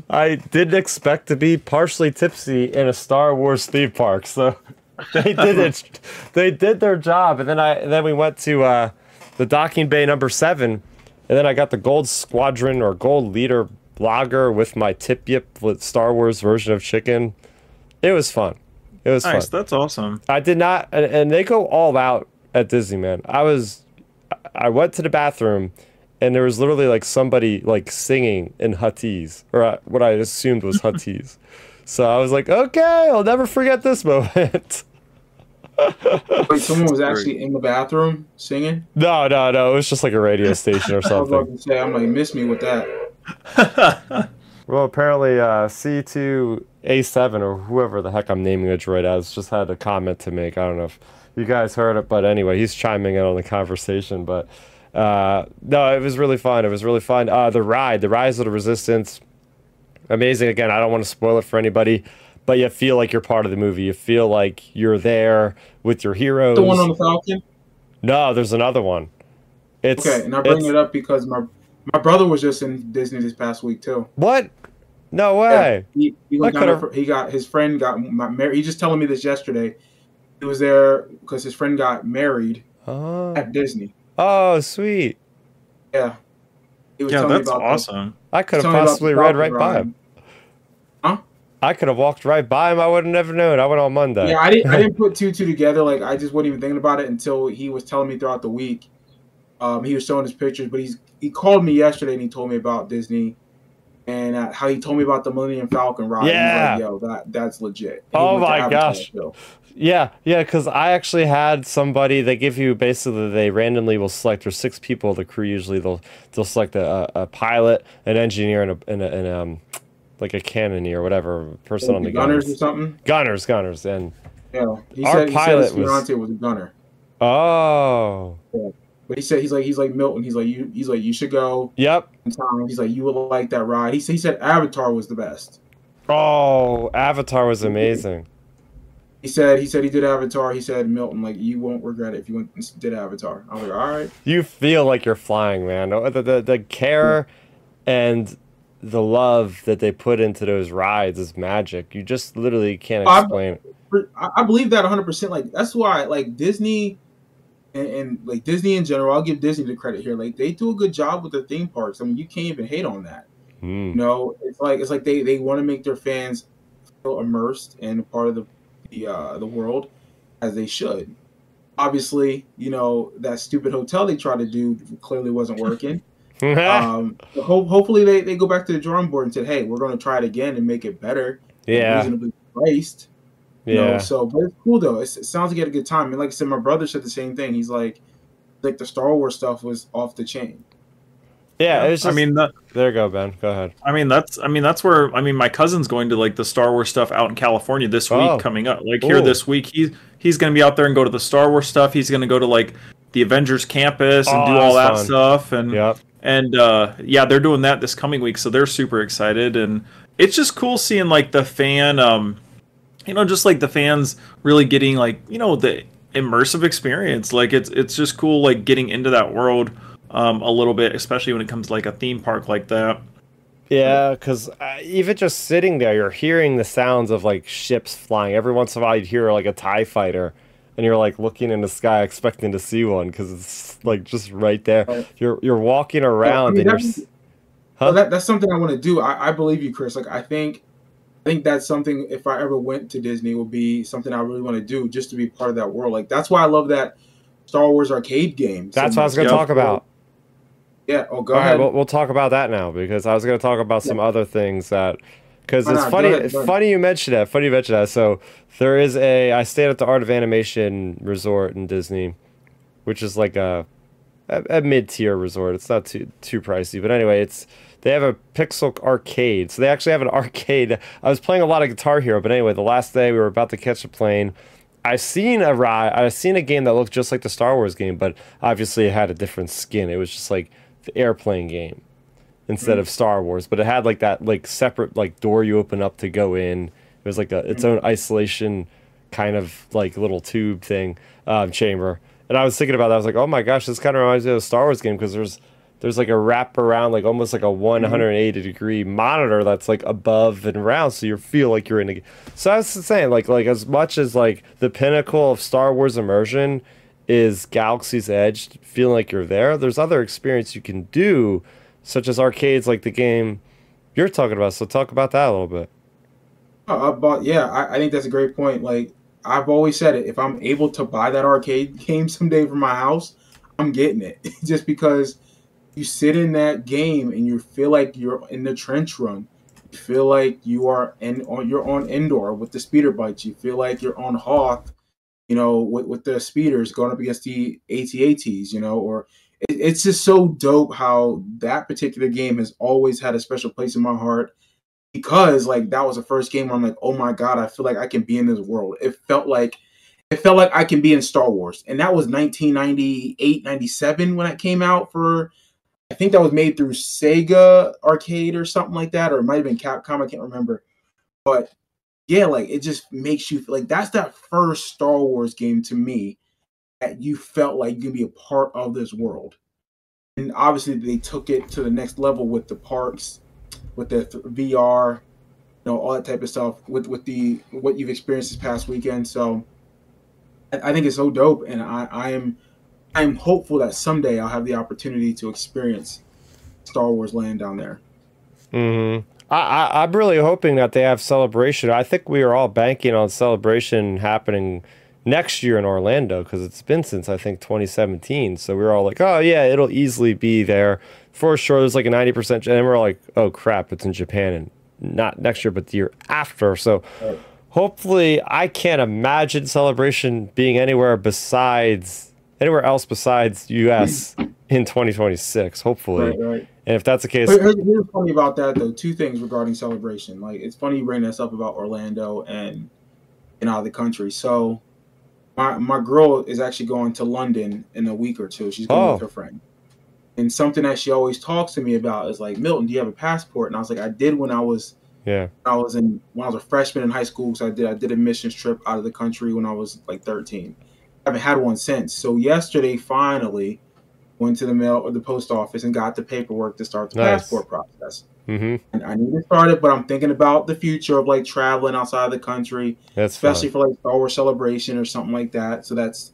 I didn't expect to be partially tipsy in a Star Wars theme park, so they did it. they did their job, and then I and then we went to uh, the docking bay number seven, and then I got the Gold Squadron or Gold Leader blogger with my tip yip with Star Wars version of chicken. It was fun. It was nice. Fun. That's awesome. I did not, and, and they go all out at Disney, man. I was, I went to the bathroom and there was literally like somebody like singing in Huttese, or uh, what I assumed was Huttese. so I was like, okay, I'll never forget this moment. Wait, someone was actually in the bathroom singing? No, no, no. It was just like a radio station or something. I was about to say, I'm like, miss me with that. well, apparently, uh, C2A7 or whoever the heck I'm naming a droid as just had a comment to make. I don't know if you guys heard it, but anyway, he's chiming in on the conversation. But uh, no, it was really fun. It was really fun. Uh, the ride, the Rise of the Resistance, amazing. Again, I don't want to spoil it for anybody, but you feel like you're part of the movie. You feel like you're there with your heroes. The one on the Falcon. No, there's another one. It's Okay, and I bring it up because my my brother was just in Disney this past week too. What? No way. He, he, I went down there could've- for- he got his friend got married. He just telling me this yesterday. He was there because his friend got married Oh, at Disney. Oh sweet. Yeah, he was Yeah, telling me that's about the- awesome. I could have telling me about possibly the read right by ride. him. I could have walked right by him. I would have never known. I went on Monday. Yeah, I didn't. I didn't put two two together. Like I just wasn't even thinking about it until he was telling me throughout the week. Um, he was showing his pictures, but he's he called me yesterday and he told me about Disney and uh, how he told me about the Millennium Falcon ride. Yeah. like, yo, that that's legit. And he Oh my Avatar gosh. Yeah, yeah, because I actually had somebody. They give you basically they randomly will select. There's six people. The crew usually they'll they'll select a, a, pilot, an engineer, and a and, a, and um like a cannoneer or whatever person on the gunners or something. Gunners, gunners, and Yeah, he Our said, he pilot said was- was a gunner. oh, But he said he's like he's like Milton. He's like you. He's like you should go yep. He's like you would like that ride. He said he said Avatar was the best. Oh, Avatar was amazing. He said he said he did Avatar. He said Milton like you won't regret it if you went and did Avatar. I was like all right. You feel like you're flying, man. The the, the, the care and the love that they put into those rides is magic. You just literally can't explain I I believe that 100. percent Like that's why like Disney. And, and like Disney in general, I'll give Disney the credit here. Like they do a good job with their theme parks. I mean, you can't even hate on that. Mm. You know, it's like it's like they they want to make their fans feel immersed and part of the the uh, the world as they should. Obviously, you know that stupid hotel they tried to do clearly wasn't working. um, ho- hopefully, they, they go back to the drawing board and said, "Hey, we're going to try it again and make it better, yeah, reasonably priced." You yeah. know, so but it's cool though. It's, it sounds like you had a good time. And like I said, my brother said the same thing. He's like, like the Star Wars stuff was off the chain. Yeah, just, I mean that. there you go, Ben. Go ahead. I mean that's. I mean that's where. I mean my cousin's going to like the Star Wars stuff out in California this week Oh. coming up. Like here this week, he's he's going to be out there and go to the Star Wars stuff. He's going to go to like the Avengers campus and Oh, do all that fun. stuff. And Yep. and uh, yeah, they're doing that this coming week, so they're super excited. And it's just cool seeing like the fan, um, you know, just like the fans really getting like you know the immersive experience. Like it's it's just cool like getting into that world um, a little bit, especially when it comes to like a theme park like that. Yeah, because uh, even just sitting there, you're hearing the sounds of like ships flying. Every once in a while, you'd hear like a Tie fighter, and you're like looking in the sky, expecting to see one because it's like just right there. You're you're walking around mean, and you're. that- s- Well, that, that's something I want to do. I, I believe you, Chris. Like I think, I think that's something. If I ever went to Disney, would be something I really want to do, just to be part of that world. Like that's why I love that Star Wars arcade game. so That's what I was gonna Yeah. talk about. Yeah. Oh, go All right, ahead. we'll, we'll talk about that now because I was going to talk about some other things that because it's not? Funny. ahead, funny you mentioned that. Funny you mentioned that. So there is a. I stayed at the Art of Animation Resort in Disney, which is like a a, a mid tier resort. It's not too too pricey, but anyway, it's they have a Pixel arcade. So they actually have an arcade. I was playing a lot of Guitar Hero, but anyway, the last day we were about to catch a plane. I seen a ride. I seen a game that looked just like the Star Wars game, but obviously it had a different skin. It was just like the airplane game instead of Star Wars, but it had like that like separate like door you open up to go in. It was like a, its own isolation kind of like little tube thing um, chamber. And I was thinking about that. I was like, oh my gosh, this kind of reminds me of a Star Wars game because there's there's like a wrap around like almost like a 180 degree monitor that's like above and around, so you feel like you're in a. So I was saying like like as much as like the pinnacle of Star Wars immersion is Galaxy's Edge, feeling like you're there. There's other experience you can do, such as arcades like the game you're talking about. So talk about that a little bit. Uh, but yeah, I, I think that's a great point. Like I've always said it, if I'm able to buy that arcade game someday for my house, I'm getting it. Just because you sit in that game and you feel like you're in the trench run. You feel like you are in on you're on Endor with the speeder bikes. You feel like you're on Hoth, you know, with, with the speeders going up against the ATATs, you know, or it, it's just so dope how that particular game has always had a special place in my heart because like that was the first game where I'm like, oh my god, I feel like I can be in this world. It felt like it felt like I can be in Star Wars. And that was 1998, 97 when it came out for I think that was made through Sega Arcade or something like that, or it might have been Capcom, I can't remember. But yeah, like it just makes you like that's that first Star Wars game to me that you felt like you can be a part of this world. and obviously they took it to the next level with the parks, with the th- VR, you know, all that type of stuff. With with the what you've experienced this past weekend, so I, I think it's so dope, and I, I am I am hopeful that someday I'll have the opportunity to experience Star Wars Land down there. hmm I, I'm really hoping that they have celebration. I think we are all banking on celebration happening next year in Orlando because it's been since I think 2017. So we are all like, oh yeah, it'll easily be there for sure. There's like a 90 percent, and we're like, oh crap, it's in Japan and not next year, but the year after. So Right. hopefully, I can't imagine celebration being anywhere besides anywhere else besides U.S. in 2026. Hopefully, Right, right. and if that's the case, Here- Here's here's funny about that though. Two things regarding celebration. Like it's funny you bring this up about Orlando and and out of the country. So my my girl is actually going to London in a week or two. She's going Oh. with her friend. And something that she always talks to me about is like, Milton, do you have a passport? And I was like, I did when I was yeah, I was in when I was a freshman in high school. So I did I did a missions trip out of the country when I was like 13. I haven't had one since. So yesterday, finally, went to the mail or the post office and got the paperwork to start the Nice. passport process. hmm And I need to start it, but I'm thinking about the future of like traveling outside the country, that's especially fine. for like Star Wars Celebration or something like that. So that's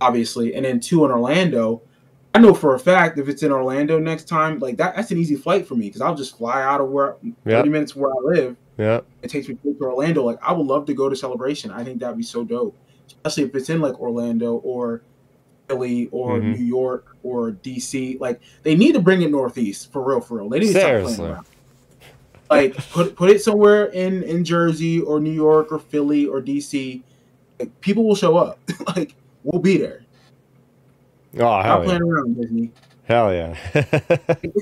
obviously, and then two in Orlando. I know for a fact if it's in Orlando next time, like that, that's an easy flight for me because I'll just fly out of where 30 minutes where I live. Yeah, It takes me to Orlando. Like I would love to go to Celebration. I think that'd be so dope, especially if it's in like Orlando or Philly or Mhm. New York or DC. Like they need to bring it Northeast for real, for real. They need to stop playing around. Like put put it somewhere in in Jersey or New York or Philly or DC. Like, people will show up. like we'll be there. oh Stop hell yeah, playing around, Disney. hell yeah.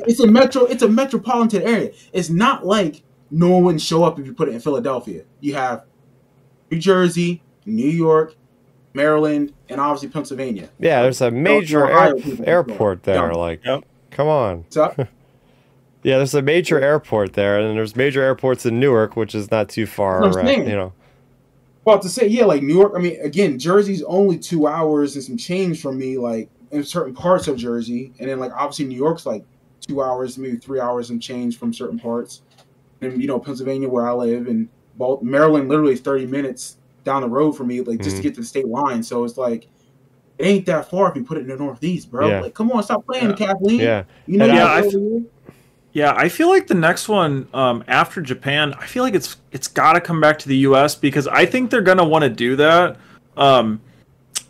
It's a metro. It's a metropolitan area. It's not like no one wouldn't show up if you put it in Philadelphia. You have New Jersey, New York, Maryland, and obviously Pennsylvania. yeah, there's a major Ohio air, airport there. Yeah. Like, Yep. come on. So Yeah, there's a major airport there, and there's major airports in Newark, which is not too far. That's what right, you know. Well, to say, yeah, like New York. I mean, again, Jersey's only two hours and some change from me, like in certain parts of Jersey, and then like obviously New York's like two hours, maybe three hours and change from certain parts, and you know Pennsylvania where I live, and Bal- Maryland literally is thirty minutes down the road for me, like just Mhm. to get to the state line. So it's like it ain't that far if you put it in the Northeast, bro. Yeah. Like, come on, stop playing, Yeah. Kathleen. Yeah, you know, And you I- got I- over here. Yeah, I feel like the next one um, after Japan, I feel like it's it's got to come back to the U.S. because I think they're gonna want to do that. Um,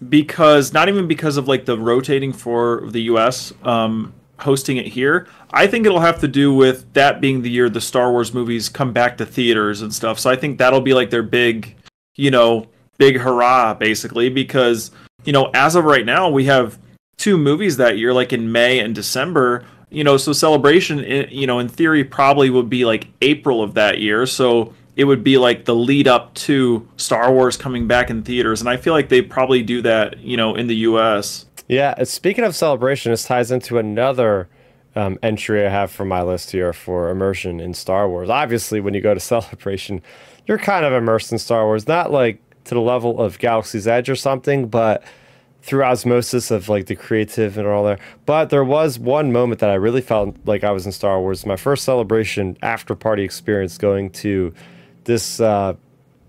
because not even because of like the rotating for the U.S. Um, hosting it here. I think it'll have to do with that being the year the Star Wars movies come back to theaters and stuff. So I think that'll be like their big, you know, big hurrah basically because you know as of right now we have two movies that year like in May and December you know so celebration you know in theory probably would be like April of that year so it would be like the lead up to Star Wars coming back in theaters and I feel like they probably do that you know in the US yeah. Speaking of celebration, this ties into another um, entry I have for my list here for immersion in Star Wars. Obviously, when you go to celebration, you're kind of immersed in Star Wars, not like to the level of Galaxy's Edge or something, but through osmosis of like the creative and all there. But there was one moment that I really felt like I was in Star Wars. My first celebration after party experience going to this uh,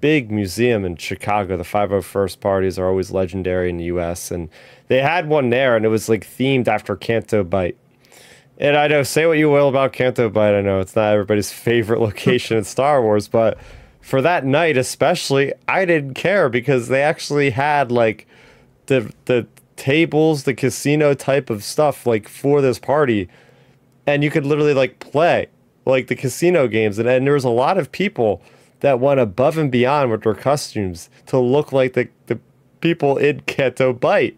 big museum in Chicago. The 501st parties are always legendary in the US. And they had one there and it was like themed after Canto Bight. And I know, say what you will about Canto Bight. I know it's not everybody's favorite location in Star Wars, but for that night especially, I didn't care because they actually had like the the tables, the casino type of stuff like for this party, and you could literally like play like the casino games, and, and there was a lot of people that went above and beyond with their costumes to look like the the people in Canto Bight.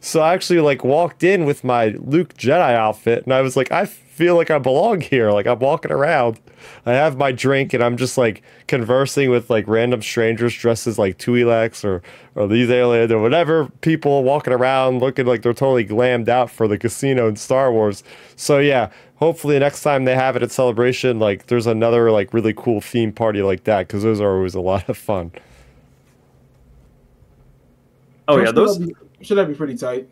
So I actually like walked in with my Luke Jedi outfit, and I was like, I feel like I belong here. Like I'm walking around, I have my drink, and I'm just like conversing with like random strangers dressed as like Twi'leks or or these aliens or whatever people walking around looking like they're totally glammed out for the casino in Star Wars. So yeah, hopefully next time they have it at Celebration, like there's another like really cool theme party like that because those are always a lot of fun. oh yeah those that'd be- that'd be pretty tight.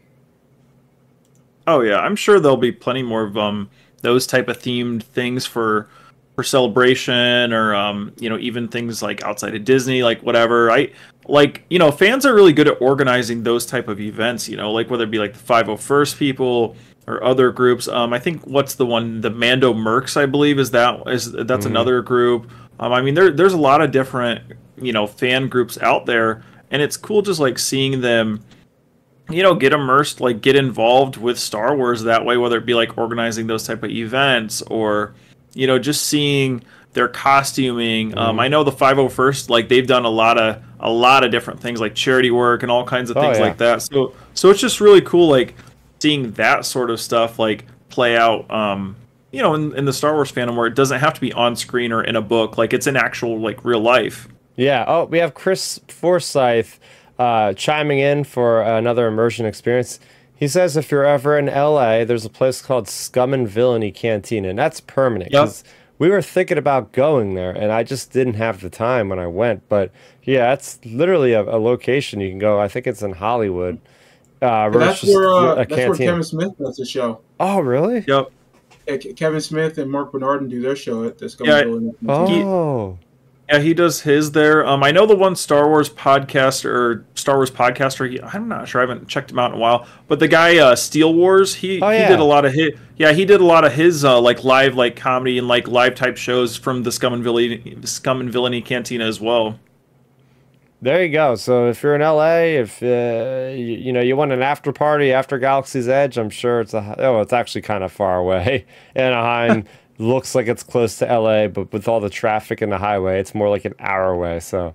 Oh yeah, I'm sure there'll be plenty more of um those type of themed things for for celebration or um you know even things like outside of Disney like whatever. I like you know fans are really good at organizing those type of events. You know like whether it be like the 501st people or other groups. Um, I think what's the one the Mando Mercs I believe is that is that's Mhm. another group. Um, I mean there there's a lot of different you know fan groups out there, and it's cool just like seeing them you know get immersed like get involved with star wars that way whether it be like organizing those type of events or you know just seeing their costuming um, Mhm. i know the 501st like they've done a lot of a lot of different things like charity work and all kinds of Oh, things yeah. like that so so it's just really cool like seeing that sort of stuff like play out um you know in, in the star wars fandom where it doesn't have to be on screen or in a book like it's in actual like real life Yeah. Oh, we have Chris Forsyth uh, chiming in for another immersion experience. He says if you're ever in LA, there's a place called Scum and Villainy Cantina, and that's permanent. Yep. We were thinking about going there, and I just didn't have the time when I went. But yeah, it's literally a, a location you can go. I think it's in Hollywood. Uh, where that's just where uh, that's where. Kevin Smith does the show. Oh, really? yep Yeah, Kevin Smith and Marc Bernardin do their show at this. Yeah, Oh, Yeah, he does his there. Um, I know the one Star Wars podcast or Star Wars podcaster. He, I'm not sure. I haven't checked him out in a while. But the guy, uh, Steele Wars, he, Oh, he did a lot of his. Yeah, he did a lot of his uh, like live like comedy and like live type shows from the Scum and Villainy, Scum and Villainy Cantina as well. There you go. So if you're in LA, if uh, you, you know you want an after party after Galaxy's Edge, I'm sure it's a oh, it's actually kind of far away. Anaheim looks like it's close to LA, but with all the traffic and the highway, it's more like an hour away. So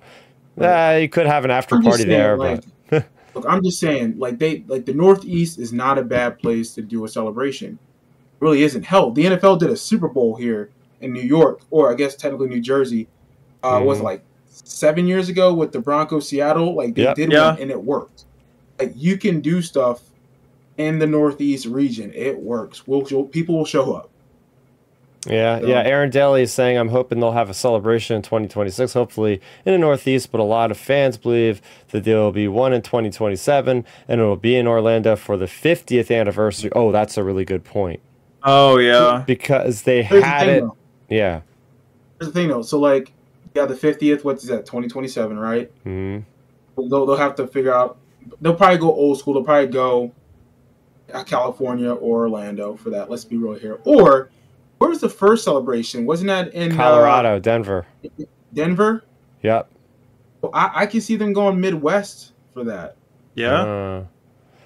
uh, you could have an after party saying, there, like, but Look, I'm just saying, like they like the Northeast is not a bad place to do a celebration. It really isn't. Hell, the NFL did a Super Bowl here in New York, or I guess technically New Jersey. Uh, Was Mhm. like seven years ago with the Broncos Seattle. Like they Yep. did Yeah. one and it worked. Like you can do stuff in the Northeast region. It works. We'll, we'll- people will show up. Yeah, So- yeah. Aaron Daly is saying I'm hoping they'll have a celebration in 2026, hopefully in the Northeast. But a lot of fans believe that there will be one in 2027, and it will be in Orlando for the 50th anniversary. Oh, that's a really good point Oh yeah, because they Here's the had thing, it. though. Yeah. Here's the thing though. So like, yeah, the 50th. What's that? 2027, right? hmm they'll, they'll have to figure out they'll probably go old school they'll probably go uh, california or orlando for that let's be real here or where was the first celebration wasn't that in uh, Colorado, Denver. denver Yep. Well, I, I can see them going midwest for that yeah. Uh,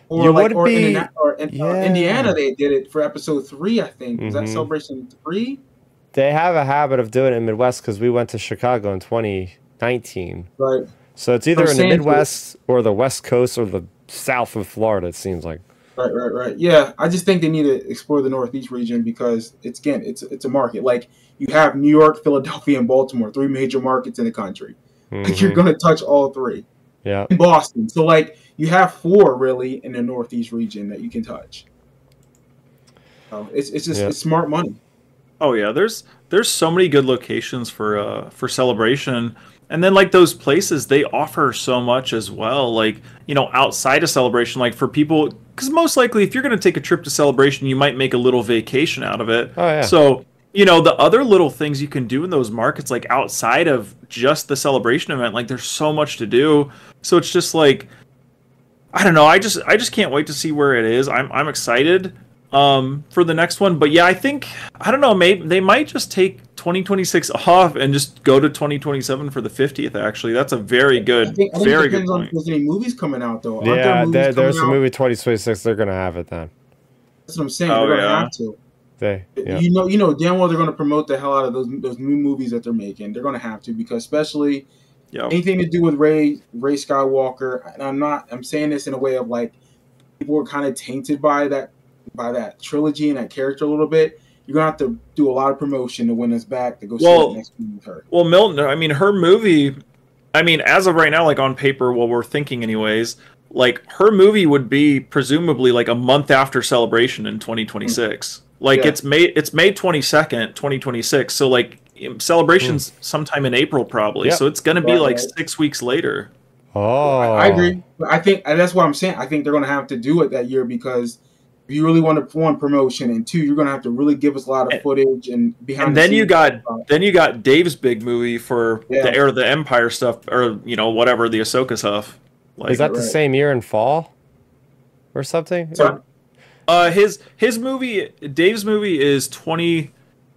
or You like would or, be- Indiana, or in, uh, Yeah. indiana they did it for episode three i think was that Mhm. celebration three they have a habit of doing it in Midwest because we went to Chicago in 2019. right So it's either I'm in the saying- Midwest or the West Coast or the south of Florida. It seems like. Right, right, right. Yeah, I just think they need to explore the Northeast region because it's again, it's it's a market. Like you have New York, Philadelphia, and Baltimore, three major markets in the country. Like you're Mhm. going to touch all three. Yeah. In Boston, so like you have four really in the Northeast region that you can touch. So it's it's just Yeah. it's smart money. Oh yeah, there's there's so many good locations for uh for celebration. And then like those places they offer so much as well. Like, you know, outside of celebration like for people cuz most likely if you're going to take a trip to celebration, you might make a little vacation out of it. Oh yeah. So, you know, the other little things you can do in those markets like outside of just the celebration event, like there's so much to do. So it's just like I don't know, I just I just can't wait to see where it is. I'm I'm excited um for the next one, but yeah, I think I don't know, maybe they might just take 2026 off and just go to 2027 for the 50th actually. That's a very good I think, I think very it good depends on point. if there's any movies coming out though. Aren't yeah. there There, there's a out? movie 2026. They're gonna have it then. That's what I'm saying. Oh, they're gonna yeah. have to. They. Yeah. You know, you know damn well they're going to promote the hell out of those those new movies that they're making. They're going to have to because especially Yeah. anything to do with Rey Rey Skywalker. And I'm not. I'm saying this in a way of like people were kind of tainted by that by that trilogy and that character a little bit. You're gonna have to do a lot of promotion to win us back to go see Well- the next movie with her. Well, Milton, I mean, her movie, I mean, as of right now, like on paper, what we're thinking, anyways, like her movie would be presumably like a month after celebration in 2026. Mm. Like Yeah. it's May, it's May 22nd, 2026. So like celebrations mm. sometime in April probably. Yep. So it's gonna be Right, like six weeks later. Oh. I, I agree. I think and that's what I'm saying. I think they're gonna have to do it that year because if you really want to one promotion, and two, you're gonna have to really give us a lot of footage and behind. And the then you got stuff. then you got Dave's big movie for Yeah. the Heir of the Empire stuff, or you know whatever the Ahsoka stuff. Like, Is that the right. same year in fall or something? So- Uh, his his movie, Dave's movie is twenty.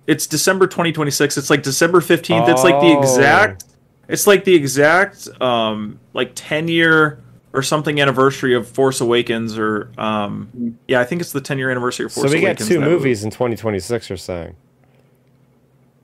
It's December twenty twenty six. It's like December fifteenth. It's like the Oh. exact. It's like the exact um like ten year or something anniversary of Force Awakens or um Mm. yeah I think it's the ten year anniversary of Force Awakens. so Force we get Awakens. two that movies in 2026. You're saying?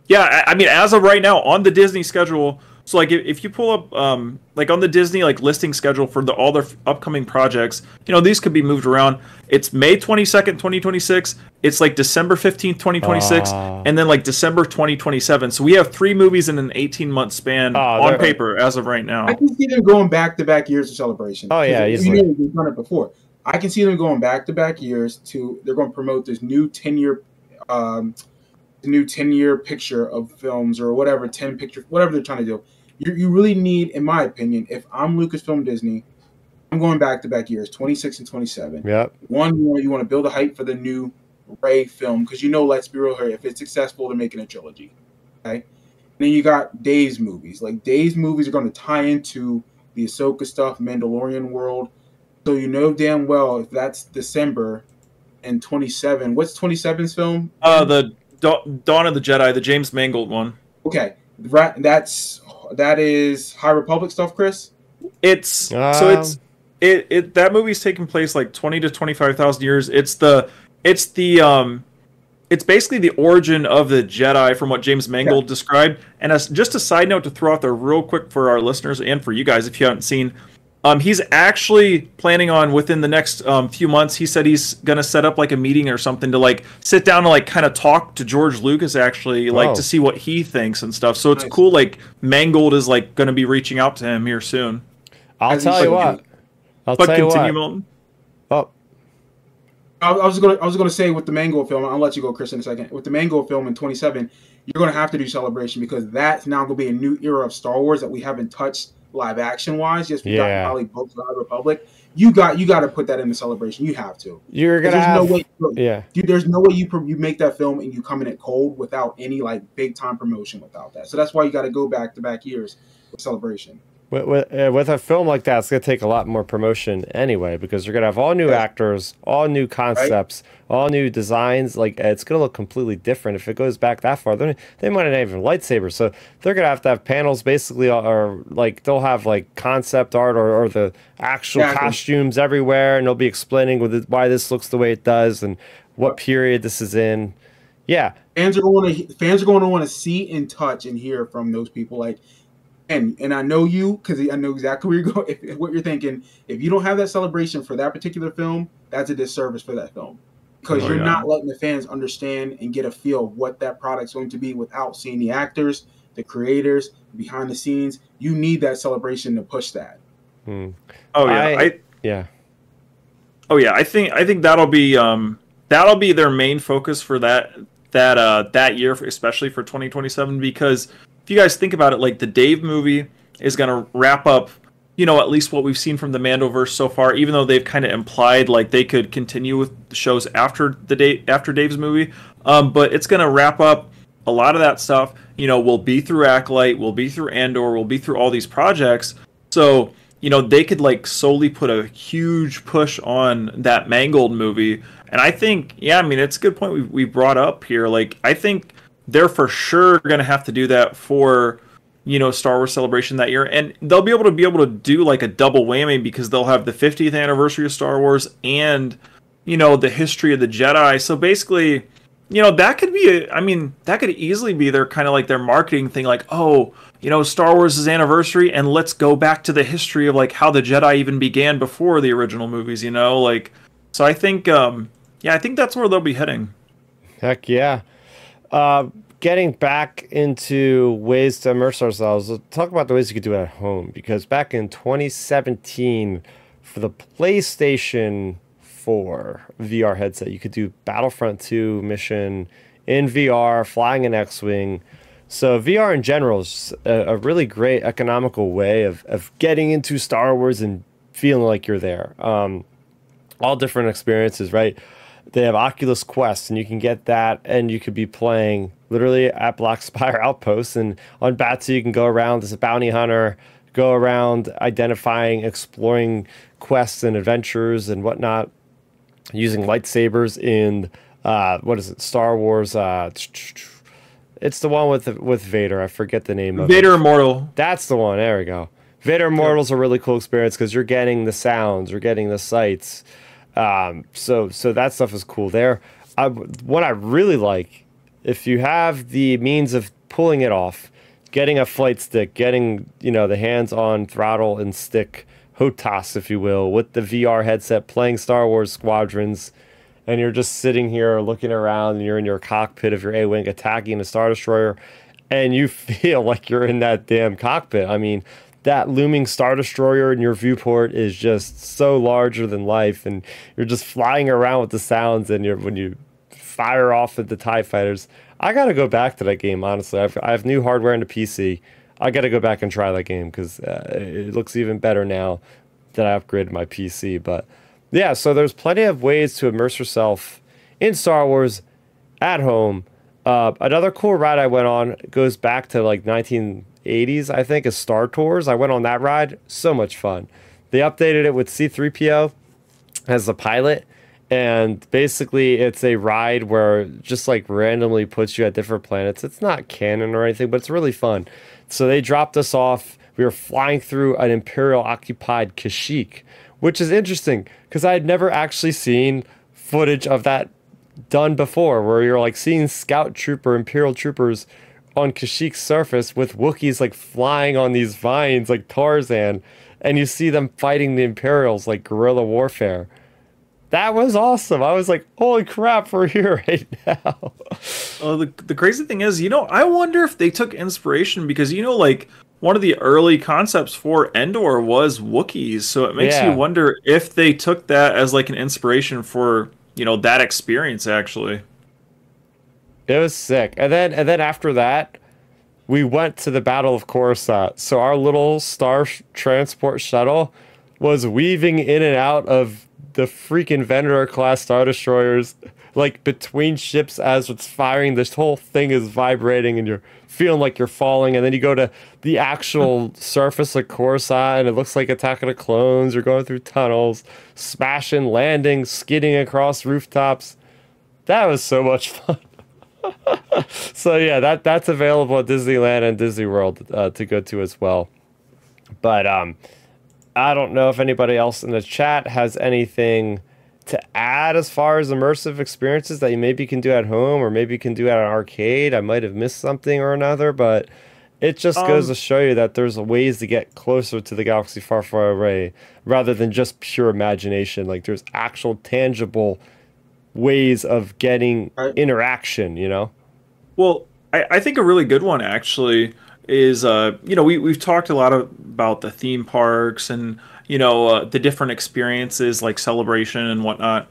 Yeah, I, I mean, as of right now on the Disney schedule, so like if, if you pull up um like on the Disney like listing schedule for the all their f- upcoming projects, you know these could be moved around. It's May twenty second, twenty twenty six. It's like December fifteenth, twenty twenty six, Ah. and then like December twenty twenty seven. So we have three movies in an eighteen month span Oh, on paper as of right now. I can see them going back to back years of celebration. Oh, yeah, easily. You know, they've done it before. I can see them going back to back years to. They're going to promote this new ten year, um, new ten year picture of films or whatever ten picture whatever they're trying to do. You you really need, in my opinion, if I'm Lucasfilm Disney, I'm going back to back years, 26 and 27. Yep. One, you want, you want to build a hype for the new Rey film because you know, let's be real here, if it's successful, they're making a trilogy. Okay. And then you got Dave's movies. Like Dave's movies are going to tie into the Ahsoka stuff, Mandalorian world. So you know damn well if that's December and 27. What's 27's film? Uh, the Dawn of the Jedi, the James Mangold one. Okay, right. That's that is High Republic stuff, Chris. It's so Um, it's it, it that movie's taking place like 20 to 25,000 years. It's the it's the um it's basically the origin of the Jedi from what James Mangold described. And as just a side note to throw out there real quick for our listeners and for you guys if you haven't seen um, he's actually planning on within the next um, few months. He said he's gonna set up like a meeting or something to like sit down and like kind of talk to George Lucas actually, like Oh. to see what he thinks and stuff. So it's Nice. cool. Like Mangold is like gonna be reaching out to him here soon. I'll As he tell you should what. I'll But tell you what. Milton. Oh, I, I was gonna I was gonna say with the Mango film, I'll let you go, Chris, in a second. With the Mango film in 27, you're gonna have to do celebration because that's now gonna be a new era of Star Wars that we haven't touched live action wise. just Yeah. probably of the Republic. You got you got to put that in the celebration. You have to. you're gonna There's have. no way. look, Yeah. you, there's no way you you make that film and you come in it cold without any like big time promotion without that. So that's why you got to go back to back years with celebration. With, with, uh, with a film like that, it's going to take a lot more promotion anyway because you're going to have all new actors, all new concepts, all new designs. Like it's going to look completely different if it goes back that far. They they might not even have lightsabers, so they're going to have to have panels basically, or like they'll have like concept art or, or the actual Exactly. costumes everywhere, and they'll be explaining with it, why this looks the way it does and what period this is in. Yeah, fans are going to fans are going to want to see and touch and hear from those people like and and I know you because I know exactly where you're going if, if what you're thinking if you don't have that celebration for that particular film that's a disservice for that film because Oh, you're yeah. not letting the fans understand and get a feel of what that product's going to be without seeing the actors the creators behind the scenes you need that celebration to push that Hmm. Oh yeah, I- I, yeah. oh yeah. I think I think that'll be um that'll be their main focus for that that uh that year, especially for 2027. Because if you guys think about it, like the Dave movie is gonna wrap up, you know, at least what we've seen from the Mandoverse so far. Even though they've kind of implied like they could continue with shows after the day after Dave's movie, um, but it's gonna wrap up a lot of that stuff. You know, we'll be through Acolyte, we'll be through Andor, we'll be through all these projects. So you know they could like solely put a huge push on that Mangold movie, and I think yeah, I mean it's a good point we we brought up here. Like I think they're for sure gonna have to do that for you know Star Wars Celebration that year, and they'll be able to be able to do like a double whammy because they'll have the 50th anniversary of Star Wars and you know the history of the Jedi. So basically, you know that could be a, I mean that could easily be their kind of like their marketing thing, like oh you know Star Wars' anniversary, and let's go back to the history of like how the Jedi even began before the original movies. You know, like so I think um yeah I think that's where they'll be heading. Heck yeah. Uh, getting back into ways to immerse ourselves, let's talk about the ways you could do it at home. Because back in 2017, for the PlayStation 4 VR headset, you could do Battlefront 2 mission in VR, flying an X Wing. So, VR in general is a, a really great economical way of, of getting into Star Wars and feeling like you're there. Um, all different experiences, right? They have Oculus Quest, and you can get that, and you could be playing literally at Black Spire Outpost. And on Batuu, you can go around as a bounty hunter, go around identifying, exploring quests and adventures and whatnot, using lightsabers in uh, what is it, Star Wars? Uh, it's the one with with Vader. I forget the name of Vader it. Immortal. That's the one. There we go. Vader Immortal's a really cool experience because you're getting the sounds, you're getting the sights. Um, so so that stuff is cool there. I, what I really like, if you have the means of pulling it off, getting a flight stick, getting you know the hands-on throttle and stick HOTAS, if you will, with the VR headset, playing Star Wars Squadrons, and you're just sitting here looking around, and you're in your cockpit of your A-wing attacking a Star Destroyer, and you feel like you're in that damn cockpit. I mean, that looming star destroyer in your viewport is just so larger than life and you're just flying around with the sounds and you're when you fire off at the tie fighters. I gotta go back to that game honestly. I've, i have new hardware in the pc i gotta go back and try that game because uh, it looks even better now that i upgraded my pc but yeah so there's plenty of ways to immerse yourself in star wars at home. Uh, another cool ride i went on goes back to like 19 80s, I think, is Star Tours. I went on that ride. So much fun. They updated it with C3PO as the pilot. And basically, it's a ride where just like randomly puts you at different planets. It's not canon or anything, but it's really fun. So they dropped us off. We were flying through an Imperial occupied Kashyyyk, which is interesting because I had never actually seen footage of that done before, where you're like seeing scout trooper, Imperial troopers on Kashyyyk's surface with Wookiees like flying on these vines like Tarzan, and you see them fighting the Imperials like guerrilla warfare. That was awesome. I was like, holy crap, we're here right now. Oh, the, the crazy thing is, you know, I wonder if they took inspiration because, you know, like one of the early concepts for Endor was Wookiees. So it makes yeah. you wonder if they took that as like an inspiration for, you know, that experience actually. It was sick. And then and then after that, we went to the Battle of Coruscant. So our little star sh- transport shuttle was weaving in and out of the freaking Venator class star destroyers, like between ships as it's firing. This whole thing is vibrating, and you're feeling like you're falling. And then you go to the actual surface of Coruscant, and it looks like Attack of the Clones. You're going through tunnels, smashing, landing, skidding across rooftops. That was so much fun. So yeah, that that's available at Disneyland and Disney World uh, to go to as well. But um, I don't know if anybody else in the chat has anything to add as far as immersive experiences that you maybe can do at home or maybe you can do at an arcade. I might have missed something or another, but it just um, goes to show you that there's ways to get closer to the galaxy far, far away rather than just pure imagination. Like there's actual tangible ways of getting interaction, you know? Well, I, I think a really good one actually is uh, you know we we've talked a lot of, about the theme parks and you know uh, the different experiences like celebration and whatnot.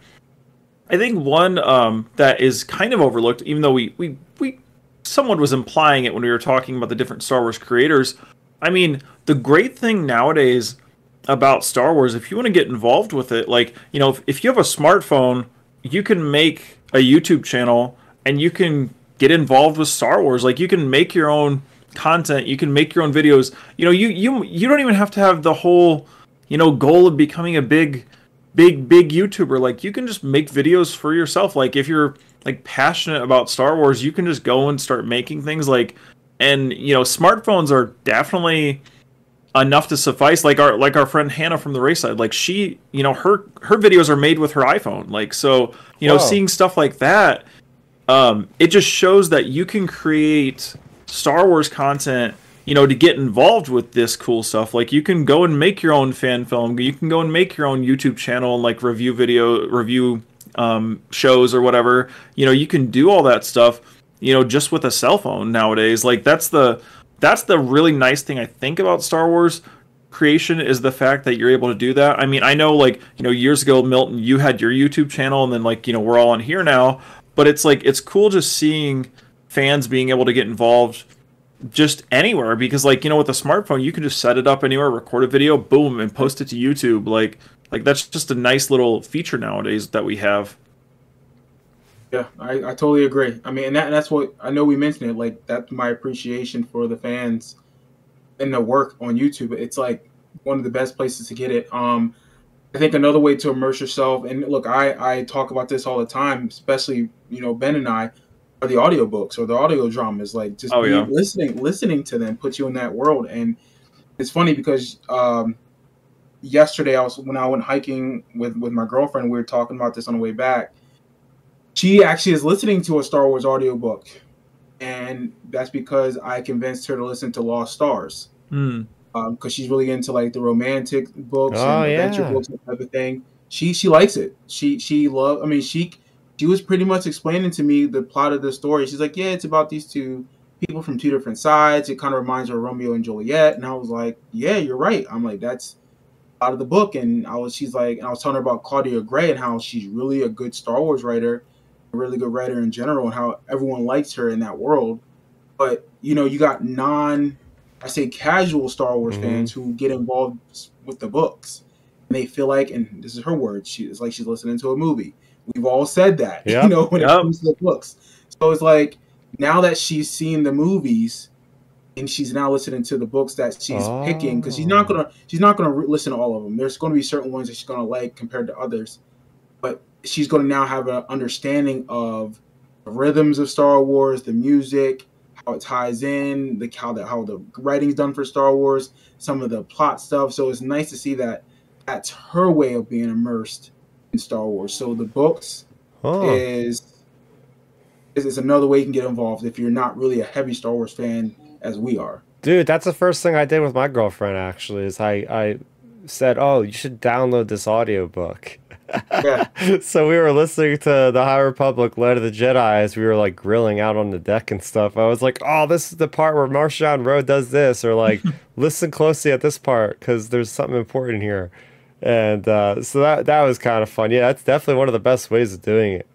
I think one um, that is kind of overlooked, even though we we we someone was implying it when we were talking about the different Star Wars creators. I mean, the great thing nowadays about Star Wars, if you want to get involved with it, like you know, if, if you have a smartphone you can make a YouTube channel and you can get involved with Star Wars. Like you can make your own content, you can make your own videos. You know, you you you don't even have to have the whole, you know, goal of becoming a big big big YouTuber. Like you can just make videos for yourself. Like if you're like passionate about Star Wars, you can just go and start making things like and you know, smartphones are definitely enough to suffice. Like our like our friend hannah from the race side like she you know her her videos are made with her iphone. Like so you know seeing stuff like that um it just shows that you can create star wars content you know to get involved with this cool stuff. Like you can go and make your own fan film. You can go and make your own youtube channel and like review video review um shows or whatever. You know you can do all that stuff you know just with a cell phone nowadays. Like that's the that's the really nice thing I think about Star Wars creation is the fact that you're able to do that. I mean, I know like, you know, years ago Milton, you had your YouTube channel and then like, you know, we're all on here now, but it's like it's cool just seeing fans being able to get involved just anywhere because like, you know, with a smartphone, you can just set it up anywhere, record a video, boom, and post it to YouTube. Like like that's just a nice little feature nowadays that we have. Yeah, I, I totally agree. I mean, and, that, that's what I know we mentioned it. Like that's my appreciation for the fans and the work on YouTube. It's like one of the best places to get it. Um, I think another way to immerse yourself, and look, I I talk about this all the time, especially you know Ben and I, are the audiobooks or the audio dramas. Like just Oh, yeah. listening, listening to them puts you in that world. And it's funny because um, yesterday I was when I went hiking with with my girlfriend, we were talking about this on the way back. She actually is listening to a Star Wars audiobook, and that's because I convinced her to listen to Lost Stars Hmm. because she's really into like the romantic books Oh, and adventure yeah. books and type of thing. She she likes it. She she love. I mean, she she was pretty much explaining to me the plot of the story. She's like, yeah, it's about these two people from two different sides. It kind of reminds her of Romeo and Juliet. And I was like, yeah, you're right. I'm like, that's out of the book. And I was, she's like, and I was telling her about Claudia Gray and how she's really a good Star Wars writer, a really good writer in general, and how everyone likes her in that world. But you know, you got non, I say casual Star Wars Mhm. fans who get involved with the books, and they feel like, and this is her words, she it's like she's listening to a movie. We've all said that, Yep. you know, when Yep. it comes to the books. So it's like now that she's seen the movies, and she's now listening to the books that she's picking because she's not Oh. gonna she's not gonna re- listen to all of them. There's going to be certain ones that she's gonna like compared to others, but she's going to now have an understanding of the rhythms of Star Wars, the music, how it ties in, the how the how the writing's done for Star Wars, some of the plot stuff. So it's nice to see that that's her way of being immersed in Star Wars. So the books Oh. is is is another way you can get involved if you're not really a heavy Star Wars fan as we are. Dude, that's the first thing I did with my girlfriend actually is I I said, "Oh, you should download this audiobook." Yeah. so we were listening to the High Republic Light of the Jedi as we were like grilling out on the deck and stuff. I was like, "Oh, this is the part where Marchion Ro does this," or like, "Listen closely at this part because there's something important here." And uh, so that that was kind of fun. Yeah, that's definitely one of the best ways of doing it.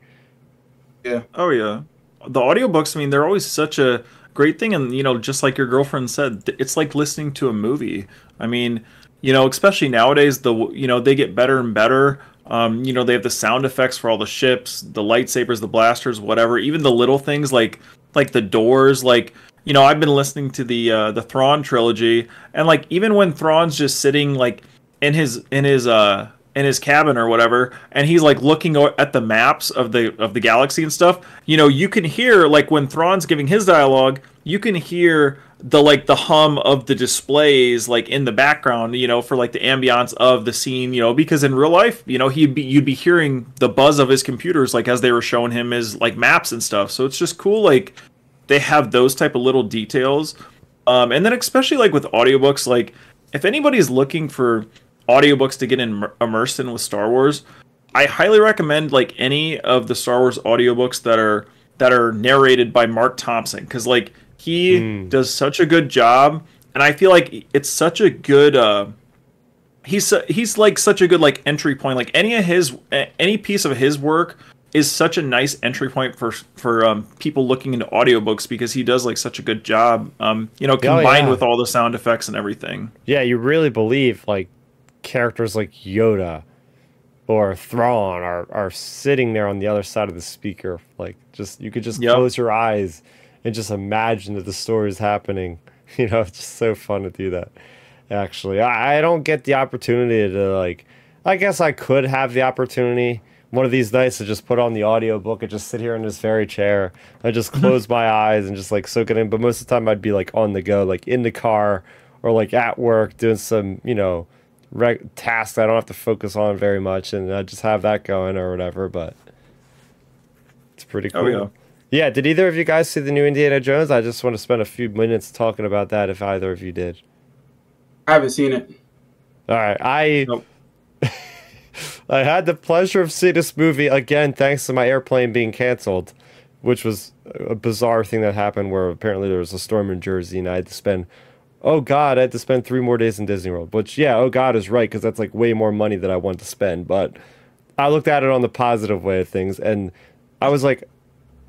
Yeah. Oh yeah, the audiobooks. I mean, they're always such a great thing, and you know, just like your girlfriend said, it's like listening to a movie. I mean, you know, especially nowadays, the you know they get better and better. Um, you know, they have the sound effects for all the ships, the lightsabers, the blasters, whatever. Even the little things like like the doors, like you know, I've been listening to the uh, the Thrawn trilogy, and like even when Thrawn's just sitting like in his in his uh in his cabin or whatever and he's like looking at the maps of the of the galaxy and stuff you know you can hear like when Thrawn's giving his dialogue you can hear the like the hum of the displays like in the background you know for like the ambiance of the scene you know because in real life you know he'd be you'd be hearing the buzz of his computers like as they were showing him his like maps and stuff. So it's just cool like they have those type of little details. Um, and then especially like with audiobooks like if anybody's looking for audiobooks to get in, immersed in with star wars i highly recommend like any of the star wars audiobooks that are that are narrated by marc thompson. Because like he Hmm. does such a good job and i feel like it's such a good uh he's he's like such a good like entry point like any of his any piece of his work is such a nice entry point for for um, people looking into audiobooks because he does like such a good job um you know combined yeah. with all the sound effects and everything Yeah, you really believe like characters like Yoda or Thrawn are, are sitting there on the other side of the speaker. Like just you could just Yep. close your eyes and just imagine that the story is happening. You know, it's just so fun to do that. Actually, I, I don't get the opportunity to like. I guess I could have the opportunity one of these nights to just put on the audiobook and just sit here in this very chair. and just close my eyes and just like soak it in. But most of the time, I'd be like on the go, like in the car or like at work doing some, you know, tasks I don't have to focus on very much, and I just have that going or whatever. But it's pretty cool. Oh, yeah. Yeah, did either of you guys see the new Indiana Jones? I just want to spend a few minutes talking about that if either of you did. I haven't seen it. All right, I Nope. I had the pleasure of seeing this movie again thanks to my airplane being canceled, which was a bizarre thing that happened where apparently there was a storm in Jersey and I had to spend oh god, I had to spend 3 more days in Disney World. Which yeah, oh god is right cuz that's like way more money than I want to spend, but I looked at it on the positive way of things and I was like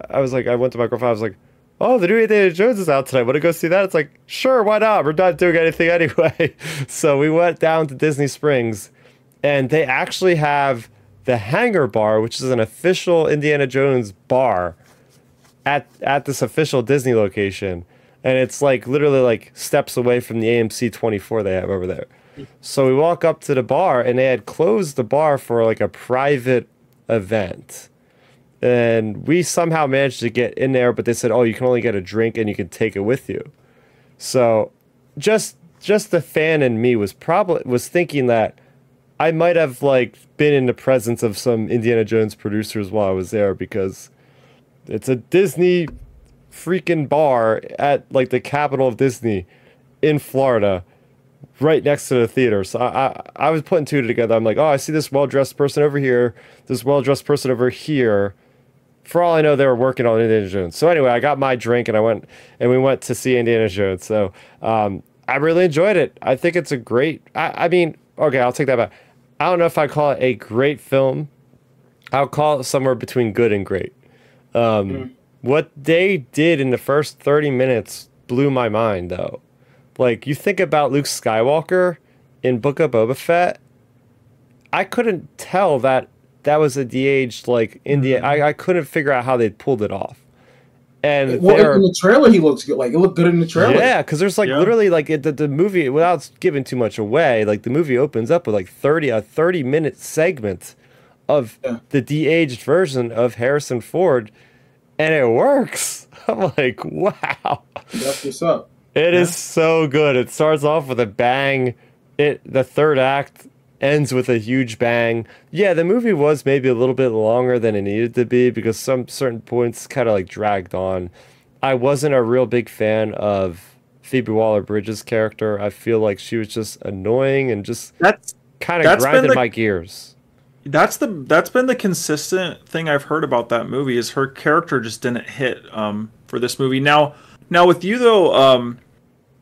I was like I went to my girlfriend I was like Oh, the new Indiana Jones is out tonight. Want to go see that? It's like, sure, why not? We're not doing anything anyway. so we went down to Disney Springs and they actually have the Hangar Bar, which is an official Indiana Jones bar at at this official Disney location, and it's like literally like steps away from the AMC 24 they have over there. So we walk up to the bar, and they had closed the bar for like a private event. And we somehow managed to get in there, but they said, "Oh, you can only get a drink and you can take it with you." So, just just the fan in me was probably was thinking that I might have like been in the presence of some Indiana Jones producers while I was there because it's a Disney freaking bar at like the capital of Disney in Florida, right next to the theater. So I, I, I was putting two together. I'm like, oh, I see this well dressed person over here, this well dressed person over here. For all I know, they were working on Indiana Jones. So anyway, I got my drink and I went and we went to see Indiana Jones. So um, I really enjoyed it. I think it's a great. I, I mean, okay, I'll take that back. I don't know if I call it a great film. I'll call it somewhere between good and great. Um, mm. What they did in the first 30 minutes blew my mind, though. Like, you think about Luke Skywalker in Book of Boba Fett, I couldn't tell that that was a de-aged, like, Indian. Mm-hmm. I, I couldn't figure out how they pulled it off. And well, in the trailer, he looks good. Like it looked good in the trailer. Yeah, because there's like yeah. literally like it, the, the movie without giving too much away. Like the movie opens up with like thirty a thirty minute segment of yeah. the de-aged version of Harrison Ford, and it works. I'm like, wow. That's what's up. It yeah. is so good. It starts off with a bang. It the third act ends with a huge bang. Yeah, the movie was maybe a little bit longer than it needed to be because some certain points kind of like dragged on. I wasn't a real big fan of Phoebe Waller-Bridge's character. I feel like she was just annoying and just that's kind of grinded the, my gears. That's the that's been the consistent thing I've heard about that movie is her character just didn't hit um, for this movie. Now now with you though, um,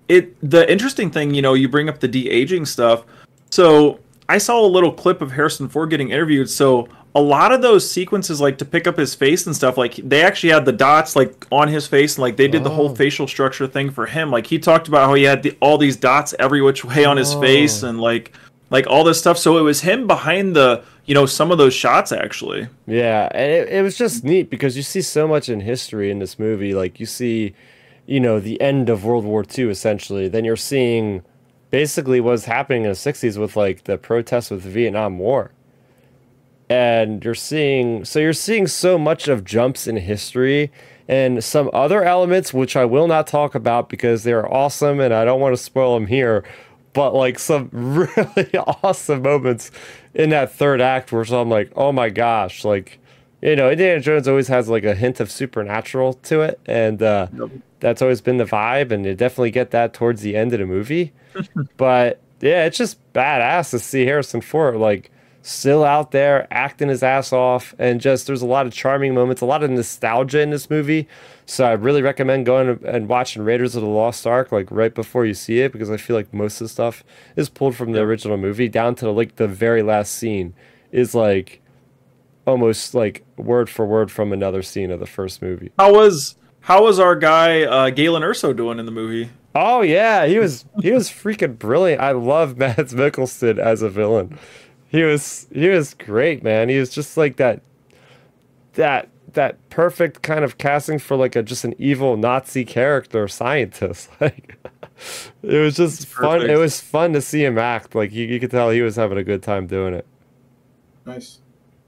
it the interesting thing you know you bring up the de aging stuff. So I saw a little clip of Harrison Ford getting interviewed. So a lot of those sequences, like to pick up his face and stuff, like they actually had the dots like on his face, and like they did oh. the whole oh. facial structure thing for him. Like he talked about how he had the, all these dots every which way on his oh. face, and like like all this stuff. So it was him behind the you know some of those shots actually. Yeah, and it, it was just neat because you see so much in history in this movie. Like you see, you know, the end of World War II essentially. Then you're seeing basically was happening in the 60s with like the protests with the Vietnam War. And you're seeing so you're seeing so much of jumps in history and some other elements which I will not talk about because they're awesome and I don't want to spoil them here, but like some really awesome moments in that third act where I'm like, "Oh my gosh, like you know, Indiana Jones always has like a hint of supernatural to it, and uh, yep. That's always been the vibe, and you definitely get that towards the end of the movie but yeah, it's just badass to see Harrison Ford like still out there acting his ass off and just there's a lot of charming moments, a lot of nostalgia in this movie. So I really recommend going and watching Raiders of the Lost Ark like right before you see it because I feel like most of the stuff is pulled from the original movie down to like the very last scene is like almost like word for word from another scene of the first movie. How was how was our guy uh, Galen Erso doing in the movie? Oh yeah, he was he was freaking brilliant. I love Mads Mikkelsen as a villain. He was he was great, man. He was just like that that that perfect kind of casting for like a just an evil Nazi character scientist. Like it was just fun. It was fun to see him act. Like you, you could tell he was having a good time doing it. Nice.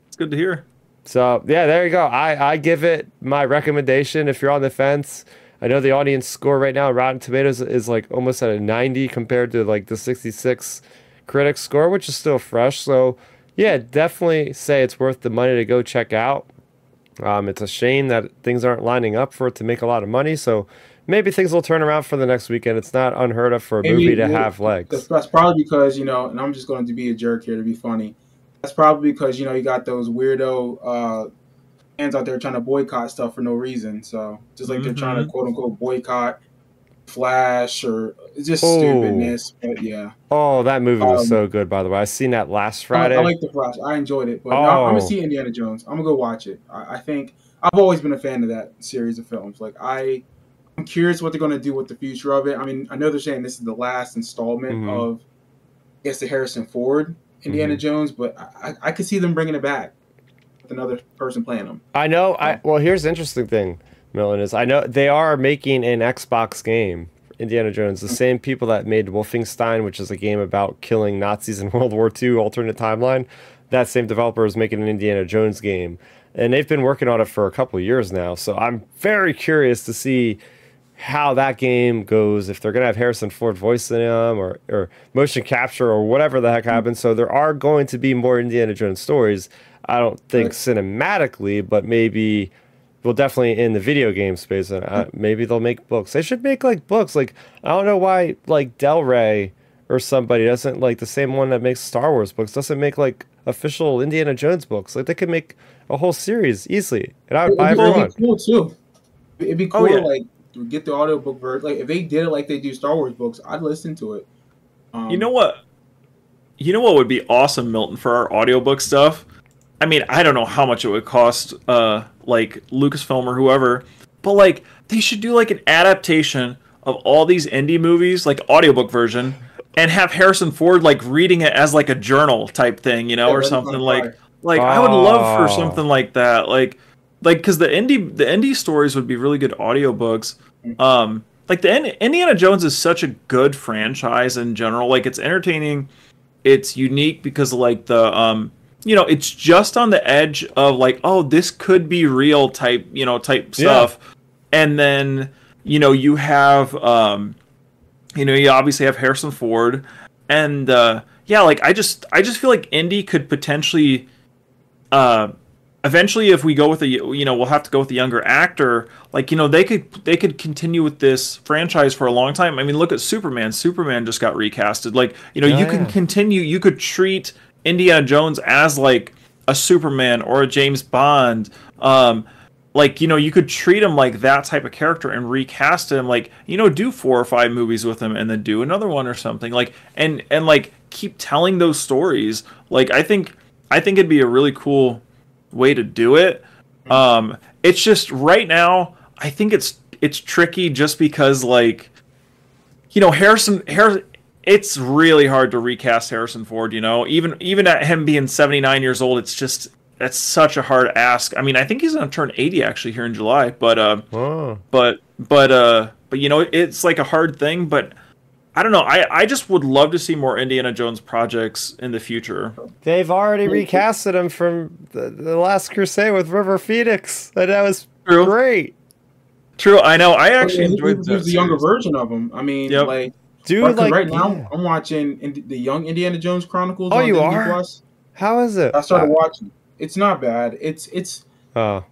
It's good to hear. So yeah, there you go. I I give it my recommendation if you're on the fence I know the audience score right now, Rotten Tomatoes is like almost at a 90 compared to like the 66 critics score, which is still fresh. So yeah, definitely say it's worth the money to go check out. Um, it's a shame that things aren't lining up for it to make a lot of money. So maybe things will turn around for the next weekend. It's not unheard of for a maybe, movie to have legs. That's, that's, probably because you know, and I'm just going to be a jerk here to be funny. That's probably because you know you got those weirdo uh, fans out there trying to boycott stuff for no reason. So just like mm-hmm. they're trying to mm-hmm. quote unquote boycott Flash or just oh. stupidness. But yeah. Oh, that movie was um, so good. By the way, I seen that last Friday. I, I like the Flash. I enjoyed it. But oh. now I'm gonna see Indiana Jones. I'm gonna go watch it. I, I think I've always been a fan of that series of films. Like I. I'm curious what they're going to do with the future of it. I mean, I know they're saying this is the last installment mm-hmm. of, I guess, the Harrison Ford Indiana Mhm. Jones, but I, I, I could see them bringing it back with another person playing them. I know. I well, here's the interesting thing, Milton is I know they are making an Xbox game, Indiana Jones. The same people that made Wolfenstein, which is a game about killing Nazis in World War II, alternate timeline. That same developer is making an Indiana Jones game, and they've been working on it for a couple of years now. So I'm very curious to see how that game goes if they're gonna have Harrison Ford voicing him or, or motion capture or whatever the heck happens. So there are going to be more Indiana Jones stories. I don't think Right. cinematically, but maybe well, definitely in the video game space, and uh, maybe they'll make books. They should make like books. Like I don't know why like Del Rey or somebody doesn't like the same one that makes Star Wars books doesn't make like official Indiana Jones books. Like they could make a whole series easily, and I would buy every one. it'd be cool too. It'd be Oh, cool yeah. like to get the audiobook version. Like if they did it like they do Star Wars books, I'd listen to it. Um, You know what? You know what would be awesome, Milton, for our audiobook stuff? I mean, I don't know how much it would cost, uh, like Lucasfilm or whoever, but like they should do like an adaptation of all these indie movies, like audiobook version, and have Harrison Ford like reading it as like a journal type thing, you know, Yeah, or something kinda like fire. like I would love for Oh. something like that, like like because the indie the indie stories would be really good audiobooks. Um, like the Indiana Jones is such a good franchise in general. Like it's entertaining, it's unique because like the um you know it's just on the edge of like oh this could be real type you know type Yeah. stuff, and then you know you have um you know you obviously have Harrison Ford and uh yeah like I just I just feel like indie could potentially uh eventually if we go with a you know we'll have to go with a younger actor like you know they could they could continue with this franchise for a long time. I mean look at superman. Superman just got recasted. Like you know Yeah, you can continue you could treat indiana jones as like a superman or a james bond. Um like you know you could treat him like that type of character and recast him like you know do four or five movies with him and then do another one or something. Like and and like keep telling those stories. Like i think i think it'd be a really cool way to do it. Um, it's just right now, I think it's it's tricky just because like, you know, Harrison Harrison. It's really hard to recast Harrison Ford. You know, even even at him being seventy nine years old, it's just that's such a hard ask. I mean, I think he's gonna turn eighty actually here in July, but uh, Oh. but but uh, but you know, it's like a hard thing. But I don't know. I I just would love to see more Indiana Jones projects in the future. They've already recasted him from the, the Last Crusade with River Phoenix, and that was True. great. True, I know. I actually He- enjoyed he that was the younger version of him. I mean, Yep. like, Dude, like right now. I'm watching Indi- the Young Indiana Jones Chronicles. Oh, on you Disney are? Plus. how is it? I started watching. It's not bad. It's it's Oh,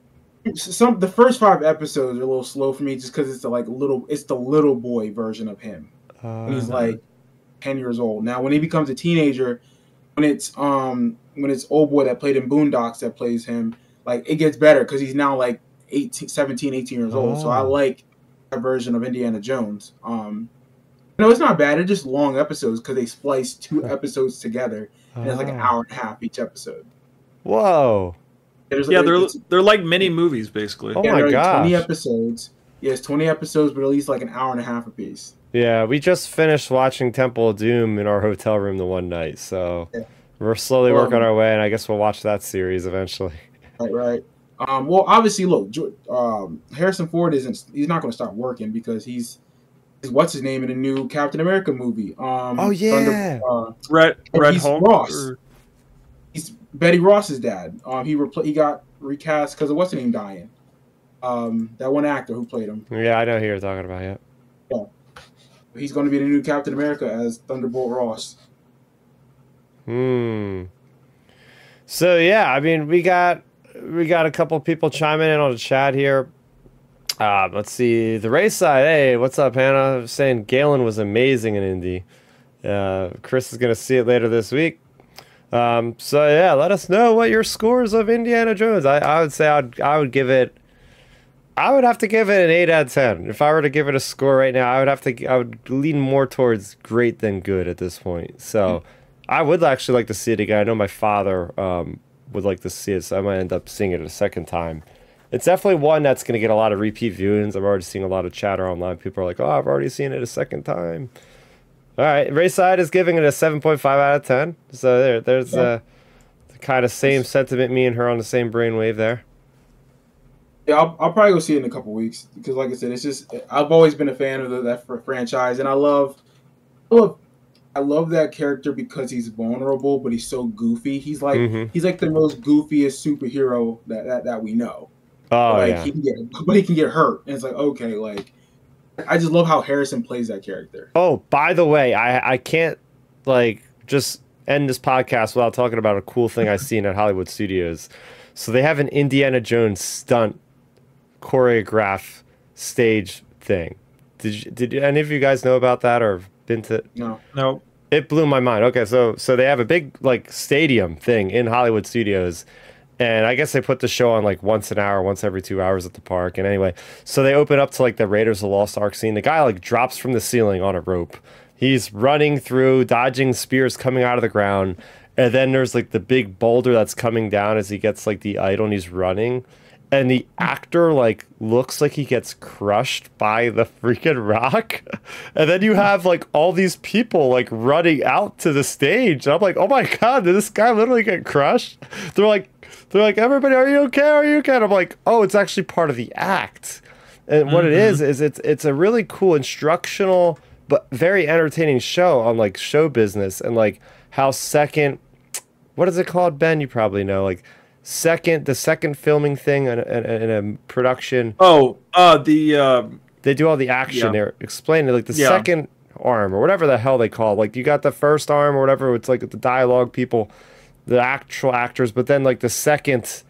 some the first five episodes are a little slow for me just because it's the like little it's the little boy version of him and he's uh, like 10 years old. Now when he becomes a teenager when it's um when it's old boy that played in boondocks that plays him like it gets better because he's now like 18 17 18 years old. So i Oh. like that version of indiana jones. Um no it's not bad. It's just long episodes because they splice two episodes together and it's like an oh. hour and a half each episode. Whoa. There's- Yeah, they're they're like mini movies basically. Oh yeah, my they're like 20 episodes. Yes 20 episodes but at least like an hour and a half apiece Yeah, we just finished watching Temple of Doom in our hotel room the one night, so Yeah. we're slowly Well, working our way, and I guess we'll watch that series eventually. Right, right. Um, well, obviously, look, um, Harrison Ford isn't. He's not going to stop working because he's, he's what's his name in the new Captain America movie. Um, Oh, yeah. uh, Red Red he's Hulk. Ross. or- he's Betty Ross's dad. Um, he repl- he got recast because of what's his name dying. Um, that one actor who played him. Yeah, I know who you're talking about. Yeah. He's going to be the new Captain America as Thunderbolt Ross. Hmm. So yeah, I mean, we got we got a couple people chiming in on the chat here. Uh, let's see the Rayside. Hey, what's up, Hannah? Saying Galen was amazing in Indy. Uh, Chris is gonna see it later this week. Um, so yeah, let us know what your scores of Indiana Jones. I, I would say I'd I would give it. I would have to give it an eight out of ten. If I were to give it a score right now, I would have to. I would lean more towards great than good at this point. So. I would actually like to see it again. I know my father um, would like to see it, so I might end up seeing it a second time. It's definitely one that's going to get a lot of repeat viewings. I'm already seeing a lot of chatter online. People are like, "Oh, I've already seen it a second time." All right, Rayside is giving it a seven point five out of ten. So there, there's Yeah. uh, the kind of same sentiment. Me and her on the same brainwave there. Yeah, I'll, I'll probably go see it in a couple weeks because, like I said, it's just I've always been a fan of the, that fr- franchise, and I love, I love, I love that character because he's vulnerable, but he's so goofy. He's like Mhm. he's like the most goofiest superhero that that, that we know. Oh like yeah. he can get, but he can get hurt, and it's like okay, like I just love how Harrison plays that character. Oh, by the way, I I can't like just end this podcast without talking about a cool thing I seen at Hollywood Studios. So they have an Indiana Jones stunt choreograph stage thing. Did you, did any of you guys know about that or been to? No, No. It blew my mind. Okay, so so they have a big like stadium thing in Hollywood Studios. And I guess they put the show on like once an hour, once every two hours at the park. And anyway, so they open up to like the Raiders of the Lost Ark scene. The guy like drops from the ceiling on a rope. He's running through, dodging spears coming out of the ground. And then there's like the big boulder that's coming down as he gets like the idol and he's running. And the actor like looks like he gets crushed by the freaking rock. And then you have like all these people like running out to the stage. And I'm like, oh my god, did this guy literally get crushed? They're like they're like, everybody, are you okay? Are you okay? And I'm like, oh, it's actually part of the act. And what it is mm-hmm. is it's it's a really cool instructional but very entertaining show on like show business and like how second what is it called ben you probably know like second the second filming thing in a, in a, in a production Oh, uh, the uh, they do all the action Yeah. they're explaining like the Yeah. second arm or whatever the hell they call it. like you got the first arm or whatever it's like the dialogue people the actual actors but then like the second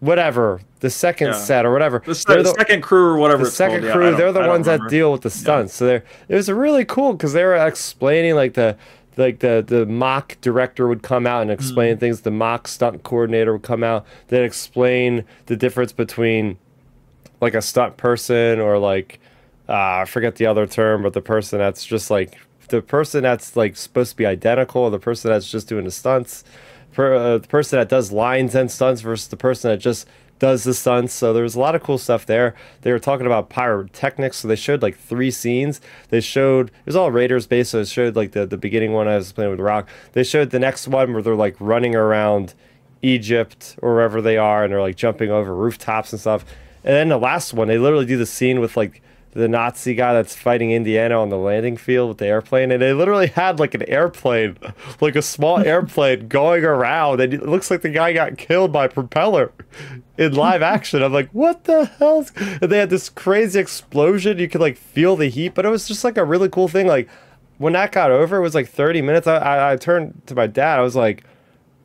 whatever the second Yeah. set or whatever the, se- the- second crew or whatever. the called. second Yeah, crew don't- they're the ones that deal with the stunts so they're it was really cool because they were explaining like the like the the mock director would come out and Hmm. explain things the mock stunt coordinator would come out they'd explain the difference between like a stunt person or like uh, I forget the other term, but the person that's just like the person that's like supposed to be identical, or the person that's just doing the stunts, per, uh, the person that does lines and stunts versus the person that just does the stunts. So there was a lot of cool stuff there. They were talking about pyrotechnics, so they showed like three scenes. They showed it was all Raiders based, so it showed like the the beginning one I was playing with Rock. They showed the next one where they're like running around Egypt or wherever they are, and they're like jumping over rooftops and stuff. And then the last one, they literally do the scene with like the Nazi guy that's fighting Indiana on the landing field with the airplane, and they literally had like an airplane, like a small airplane going around, and it looks like the guy got killed by a propeller in live action. I'm like, what the hell? And they had this crazy explosion. You could like feel the heat, but it was just like a really cool thing. Like when that got over, it was like 30 minutes. I, I, I turned to my dad. I was like,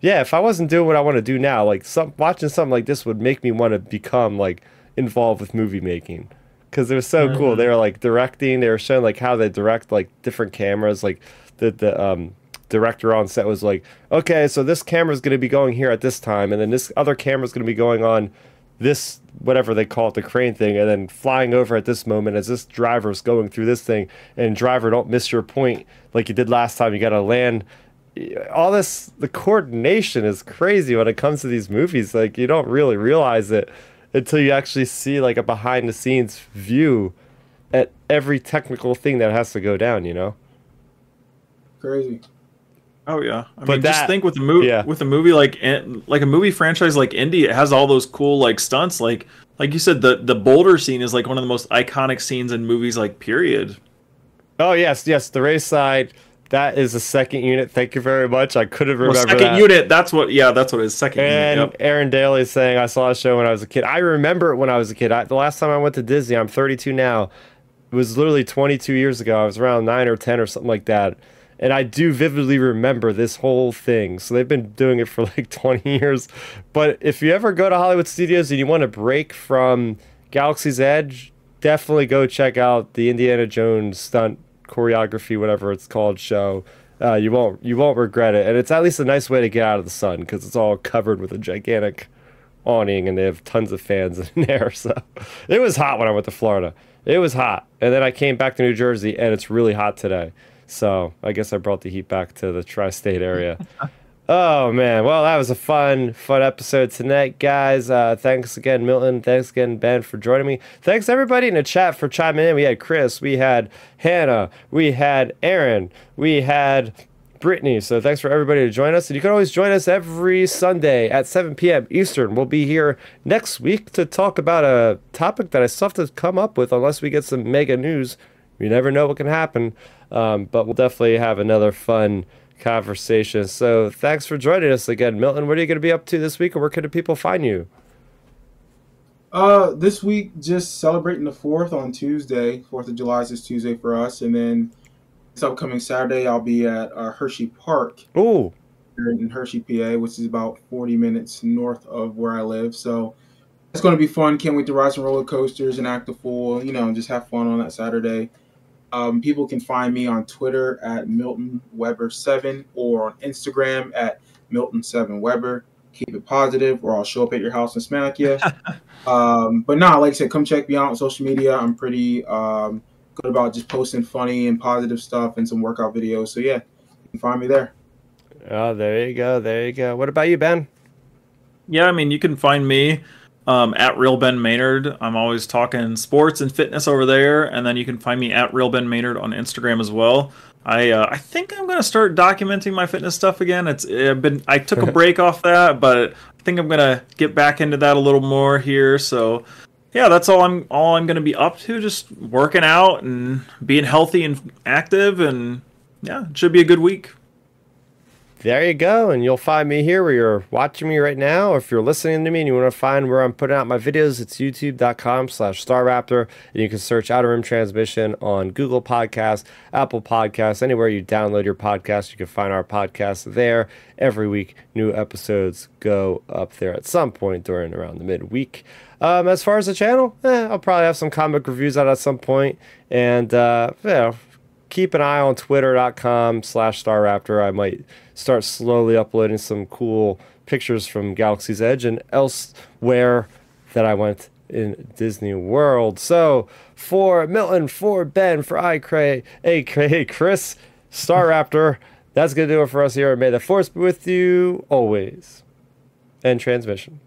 yeah, if I wasn't doing what I want to do now, like some watching something like this would make me want to become like involved with movie making because it was so cool. They were like directing. They were showing like how they direct like different cameras. Like the the um, director on set was like, okay, so this camera is going to be going here at this time, and then this other camera is going to be going on this whatever they call it the crane thing and then flying over at this moment as this driver's going through this thing and driver don't miss your point like you did last time you got to land all this the coordination is crazy when it comes to these movies like you don't really realize it until you actually see like a behind the scenes view at every technical thing that has to go down you know crazy. Oh yeah, I But mean, that- just think with a movie, yeah. with a movie like in- like a movie franchise like Indy, it has all those cool like stunts. Like like you said, the the boulder scene is like one of the most iconic scenes in movies. Like period. oh yes yes the Rayside that is the second unit thank you very much i couldn't Well, second that. unit. That's what. Yeah, that's what it is. Second And unit. Yep. Aaron Daly is saying, I saw a show when I was a kid. I remember it when I was a kid. I, the last time I went to Disney, I'm 32 now. It was literally 22 years ago. I was around 9 or 10 or something like that. And I do vividly remember this whole thing. So they've been doing it for like 20 years. But if you ever go to Hollywood Studios and you want to break from Galaxy's Edge, definitely go check out the Indiana Jones stunt choreography, whatever it's called, show. Uh, you won't you won't regret it, and it's at least a nice way to get out of the sun because it's all covered with a gigantic awning, and they have tons of fans in there. So it was hot when I went to Florida. It was hot, and then I came back to New Jersey, and it's really hot today. So I guess I brought the heat back to the tri-state area. Oh man, well that was a fun, fun episode tonight, guys. Uh, thanks again, Milton. Thanks again, Ben, for joining me. Thanks everybody in the chat for chiming in. We had Chris, we had Hannah, we had Aaron, we had Brittany. So thanks for everybody to join us. And you can always join us every Sunday at 7 p.m. Eastern. We'll be here next week to talk about a topic that I still have to come up with unless we get some mega news. You never know what can happen. Um, but we'll definitely have another fun conversation. So thanks for joining us again, Milton. What are you going to be up to this week, or where can people find you? Uh, this week, just celebrating the fourth on Tuesday. Fourth of July is this Tuesday for us, and then this upcoming Saturday, I'll be at uh, Hershey Park. Oh, in Hershey, PA, which is about 40 minutes north of where I live. So it's going to be fun. Can't wait to ride some roller coasters and act a fool, you know, and just have fun on that Saturday. Um, people can find me on Twitter at Milton Webber7 or on Instagram at Milton7Webber. Keep it positive, or I'll show up at your house and smack you. um, but nah, like I said, come check me out on social media. I'm pretty um, good about just posting funny and positive stuff and some workout videos. So yeah, you can find me there. Oh, there you go. There you go. What about you, Ben? Yeah, I mean, you can find me um, at Real Ben Maynard. I'm always talking sports and fitness over there, and then you can find me at Real Ben Maynard on Instagram as well. I uh, I think I'm gonna start documenting my fitness stuff again. It's I've been I took a break off that, but I think I'm gonna get back into that a little more here. So yeah, that's all I'm all I'm gonna be up to. Just working out and being healthy and active, and yeah, it should be a good week there you go. And you'll find me here where you're watching me right now. Or if you're listening to me and you want to find where I'm putting out my videos, it's youtube.com slash starrapter. And you can search Outer Rim Transmission on Google Podcasts, Apple Podcasts, anywhere you download your podcast. You can find our podcast there. Every week, new episodes go up there at some point during around the midweek. Um, as far as the channel, eh, I'll probably have some comic reviews out at some point. And, uh, you know, keep an eye on twitter.com slash starrapter. I might start slowly uploading some cool pictures from Galaxy's Edge and elsewhere that I went in Disney World. So for Milton, for Ben, for iCray, aka Chris, Star Raptor, that's gonna do it for us here. May the force be with you always. End transmission.